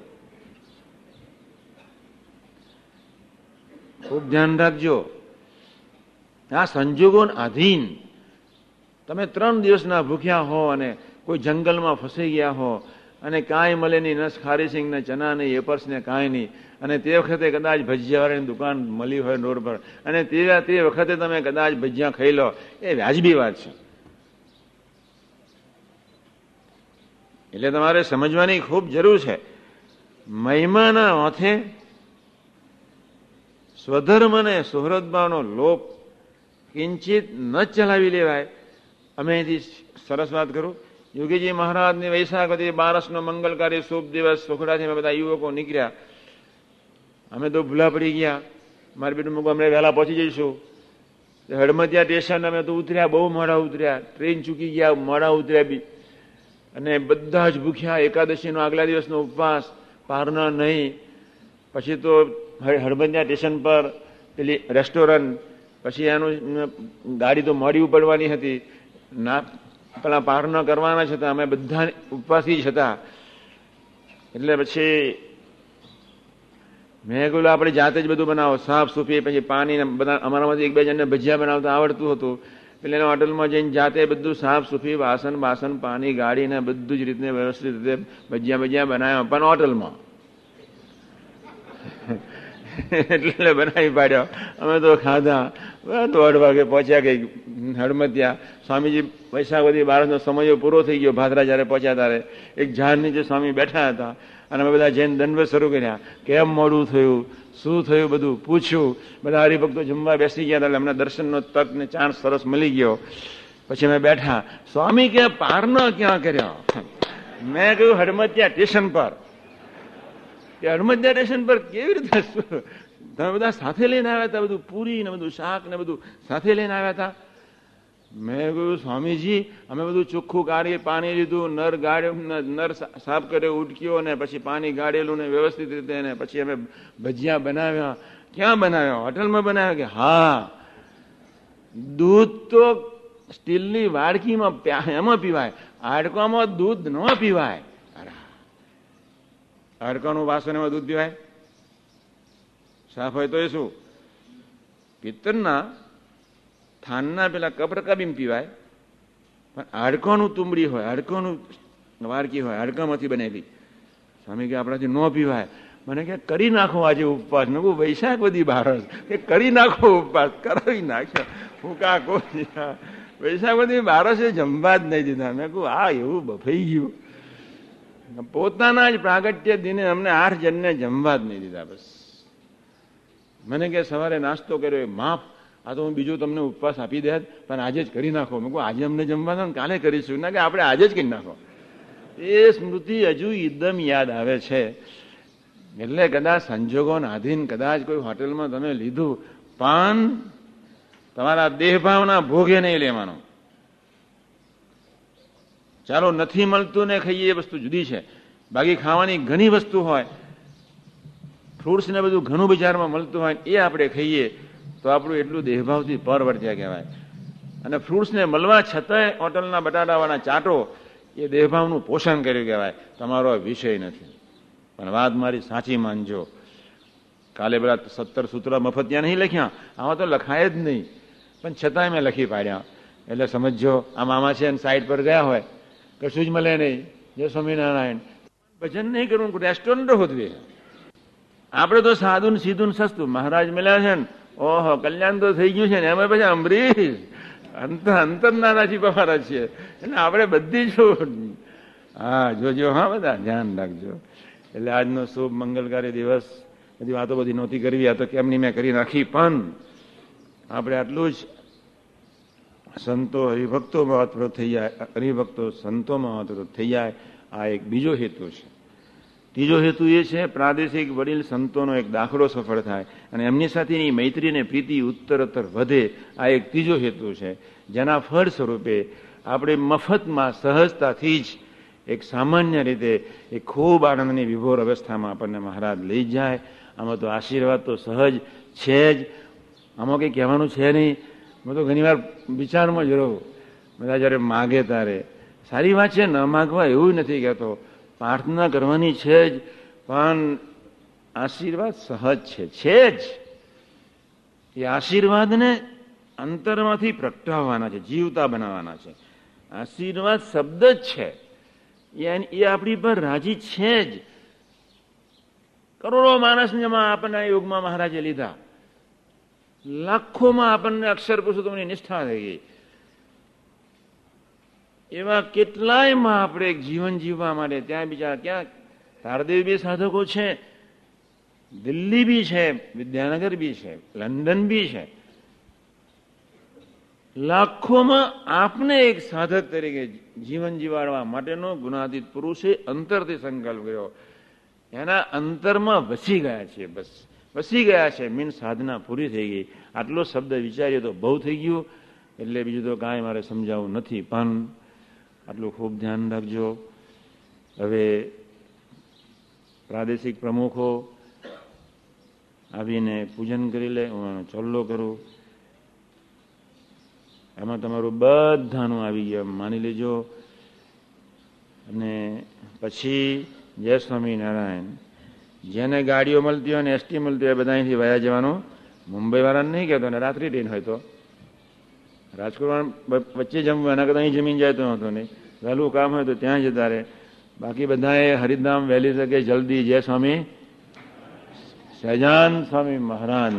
ખૂબ ધ્યાન રાખજો. આ સંજોગો આધીન તમે ત્રણ દિવસના ભૂખ્યા હો અને કોઈ જંગલમાં ફસાઈ ગયા હો અને કાંઈ મળે નહીં, નસ ખારીસિંગ ને ચના નહીં, એપર્સ ને કાંઈ નહીં. અને તે વખતે કદાચ ભજીયાવાળાની દુકાન મળી હોય રોડ પર અને તે તે વખતે તમે કદાચ ભજીયા ખાઈ લો. એ વ્યાજબી વાત છે. એટલે તમારે સમજવાની ખૂબ જરૂર છે. મહિમાના માથે સ્વધર્મને સુહૃદભાવનો લોપ કિંચિત ન ચલાવી લેવાય. અમે અહીંથી સરસ વાત કરું. યોગીજી મહારાજની વૈશાખથી બારસનો મંગલકારી શુભ દિવસ સુખડાથી અમે બધા યુવકો નીકળ્યા. અમે તો ભૂલા પડી ગયા. મારી બેટું મૂકવા અમે વહેલા પહોંચી જઈશું. હડમતિયા સ્ટેશન અમે તો ઉતર્યા, બહુ મોડા ઉતર્યા. ટ્રેન ચૂકી ગયા, મોડા ઉતર્યા બી. અને બધા જ ભૂખ્યા, એકાદશીનો આગલા દિવસનો ઉપવાસ પારના નહીં. પછી તો હડમતિયા સ્ટેશન પર પેલી રેસ્ટોરન્ટ, પછી એનું, ગાડી તો મોડી ઉપડવાની હતી. ના, પેલા પારના કરવાના છતાં અમે બધા ઉપવાસી હતા. એટલે પછી મેં કહ્યું આપણે જાતે જ બધું બનાવો. સાફ સૂફી, પછી પાણી બધા અમારામાંથી એક બે જણને ભજીયા બનાવતા આવડતું હતું. એટલે એના હોટલમાં જઈને જાતે બધું સાફ સૂફી, વાસણ બાસણ, પાણી ગાડીને બધું જ રીતે વ્યવસ્થિત રીતે ભજીયા ભજીયા બનાવ્યા પણ હોટલમાં. એટલે બનાવી પાડ્યો. અમે તો ખાધા. દોઢ વાગે પહોંચ્યા ગઈ હડમત્યા સ્વામીજી પૈસા બધી બારસનો સમય પૂરો થઈ ગયો ભાદરા જયારે પહોંચ્યા ત્યારે. એક ઝાડ નીચે સ્વામી બેઠા હતા. અને અમે બધા જૈન દંડ શરૂ કર્યા. કેમ મોડું થયું? શું થયું બધું? પૂછ્યું. બધા હરિભક્તો જમવા બેસી ગયા એટલે અમને દર્શનનો તક ને ચાન્સ સરસ મળી ગયો. પછી અમે બેઠા. સ્વામી કે પારનો ક્યાં કર્યો? મેં કહ્યું હડમત્યા સ્ટેશન પર. કે હડમતિયા સ્ટેશન પર કેવી રીતે તમે બધા સાથે લઈને આવ્યા હતા બધું પૂરી ને બધું શાક ને બધું સાથે લઈને આવ્યા હતા. મેં કહ્યું, સ્વામીજી, અમે બધું ચોખ્ખું કાઢી પાણી લીધું, નર ગાળ્યું નર સાફ કર્યો ઉટક્યો ને પછી પાણી ગાળેલું ને વ્યવસ્થિત રીતે ને પછી અમે ભજીયા બનાવ્યા. ક્યાં બનાવ્યા? હોટલમાં બનાવ્યા કે હા. દૂધ તો સ્ટીલની વાડકીમાં એમાં પીવાય. હાડકામાં દૂધ ન પીવાય. હાડકાનું વાસણ એમાં દૂધ પીવાય? સાફ હોય તો એ શું? પિત્તરના થાનના પેલા કપ રકાબીમ પીવાય? પણ હાડકોનું તુંબડી હોય, હાડકાનું વાડકી હોય, હાડકામાંથી બનેલી. સ્વામી કે આપણાથી ન પીવાય. મને કે કરી નાખો આજે ઉપવાસ. મેં કહું વૈશાખ બધી બારસ. કે કરી નાખો ઉપવાસ. કરાવી નાખ્યો. હું કા કોઈ વૈશાખ બધી બારસે જમવા જ નહીં દીધા. મેં કહું આ એવું બફાઈ ગયું. પોતાના જ પ્રાગટ્ય દિને અમને આઠ જણને જમવા જ નહીં દીધા બસ. મને કે સવારે નાસ્તો કર્યો માફ, આ તો હું બીજું તમને ઉપવાસ આપી દે પણ આજે જ કરી નાખો. મેં આજે અમને જમવાનું કાલે કરીશું. ના કે આપણે આજે જ કરી નાખો. એ સ્મૃતિ હજુ એકદમ યાદ આવે છે. એટલે કદાચ સંજોગોના આધીન કદાચ કોઈ હોટેલમાં તમે લીધું, પણ તમારા દેહભાવના ભોગે નહીં લેવાનો. ચાલો નથી મળતું ને ખાઈએ એ વસ્તુ જુદી છે. બાકી ખાવાની ઘણી વસ્તુ હોય ફ્રૂટ્સ ને બધું ઘણું બજારમાં મળતું હોય એ આપણે ખાઈએ, તો આપણું એટલું દેહભાવથી પરવર્ત્યા કહેવાય. અને ફ્રૂટ્સને મળવા છતાંય હોટલના બટાટાવાળા ચાટો એ દેહભાવનું પોષણ કર્યું કહેવાય. તમારો વિષય નથી. પણ વાત મારી સાચી માનજો. કાલે પેલા સત્તર સૂત્ર મફત ત્યાં નહીં લખ્યા? આમાં તો લખાય જ નહીં. પણ છતાંય મેં લખી પાડ્યા. એટલે સમજો આ મામા છે સાઈડ પર ગયા હોય. કશું જ મળે નહીં. જય સ્વામિનારાયણ. ભજન નહીં કરવું રેસ્ટોરન્ટ હોતું આપણે તો સાદું સીધું સસ્તું. મહારાજ મળ્યા છે ને, ઓહો, કલ્યાણ તો થઈ ગયું છે ને, એમાં પછી અમરીશ. અંતર અંતર નાનાજી પવારા છીએ. એટલે આપણે બધી છું હા, જોજો, હા, બધા, ધ્યાન રાખજો. એટલે આજનો શુભ મંગલકારી દિવસ. બધી વાતો બધી નહોતી કરવી, આ તો કેમની મેં કરી નાખી, પણ આપણે આટલું જ સંતો હરિભક્તો વાતપ્રોત થઈ જાય, હરિભક્તો સંતોમાં વાતપ્રોત થઈ જાય, આ એક બીજો હેતુ છે. ત્રીજો હેતુ એ છે, પ્રાદેશિક વડીલ સંતોનો એક દાખલો સફળ થાય અને એમની સાથેની મૈત્રી અને પ્રીતિ ઉત્તરોત્તર વધે, આ એક ત્રીજો હેતુ છે. જેના ફળ સ્વરૂપે આપણે મફતમાં સહજતાથી જ એક સામાન્ય રીતે એ ખૂબ આનંદની વિભોર અવસ્થામાં આપણને મહારાજ લઈ જાય. આમાં તો આશીર્વાદ તો સહજ છે જ. આમાં કંઈ કહેવાનું છે નહીં. હું તો ઘણીવાર વિચારમાં જ બધા જ્યારે માગે તારે સારી વાત છે, ન માગવા એવું નથી કહેતો. પ્રાર્થના કરવાની છે જ, પણ આશીર્વાદ સહજ છે છે જ. એ આશીર્વાદને અંતરમાંથી પ્રગટાવવાના છે, જીવતા બનાવવાના છે. આશીર્વાદ શબ્દ જ છે. એ આપણી પર રાજી છે જ. કરોડો માણસમાં આપણને આ યોગમાં મહારાજે લીધા. લાખોમાં આપણને અક્ષર પુરુષોત્તમની નિષ્ઠા થઈ ગઈ. એવા કેટલાયમાં આપણે જીવન જીવવા માટે ત્યાં બીજા ક્યાં? તારદેવ બી સાધકો છે, દિલ્હી બી છે, વિદ્યાનગર બી છે, લંડન બી છે. લાખોમાં આપને એક સાધક તરીકે જીવન જીવાડવા માટેનો ગુણાતીત પુરુષે અંતરથી સંકલ્પ કર્યો. એના અંતરમાં વસી ગયા છે બસ. વસી ગયા છે. મીન સાધના પૂરી થઈ ગઈ. આટલો શબ્દ વિચારીએ તો બહુ થઈ ગયું. એટલે બીજું તો કાંઈ મારે સમજાવવું નથી. પણ આટલું ખૂબ ધ્યાન રાખજો. હવે પ્રાદેશિક પ્રમુખો આવીને પૂજન કરી લે. હું ચોલ્લો કરું. એમાં તમારું બધાનું આવી ગયા. માની લેજો. અને પછી જય સ્વામિનારાયણ જેને ગાડીઓ મળતી હોય ને એસટી મળતી હોય બધા અહીંથી વયા જવાનું. મુંબઈ વાળાને નહીં કહેતો ને, રાત્રિ ટ્રેન હોય તો. રાજકોટ વચ્ચે જમવું, એના કરતા અહીં જમીન જાય તો નહોતો નહીં. વહેલું કામ હોય તો ત્યાં જતા રહે. બાકી બધાએ હરિધામ વહેલી શકે જલ્દી. જય સ્વામી. સહજાન સ્વામી મહારાજ.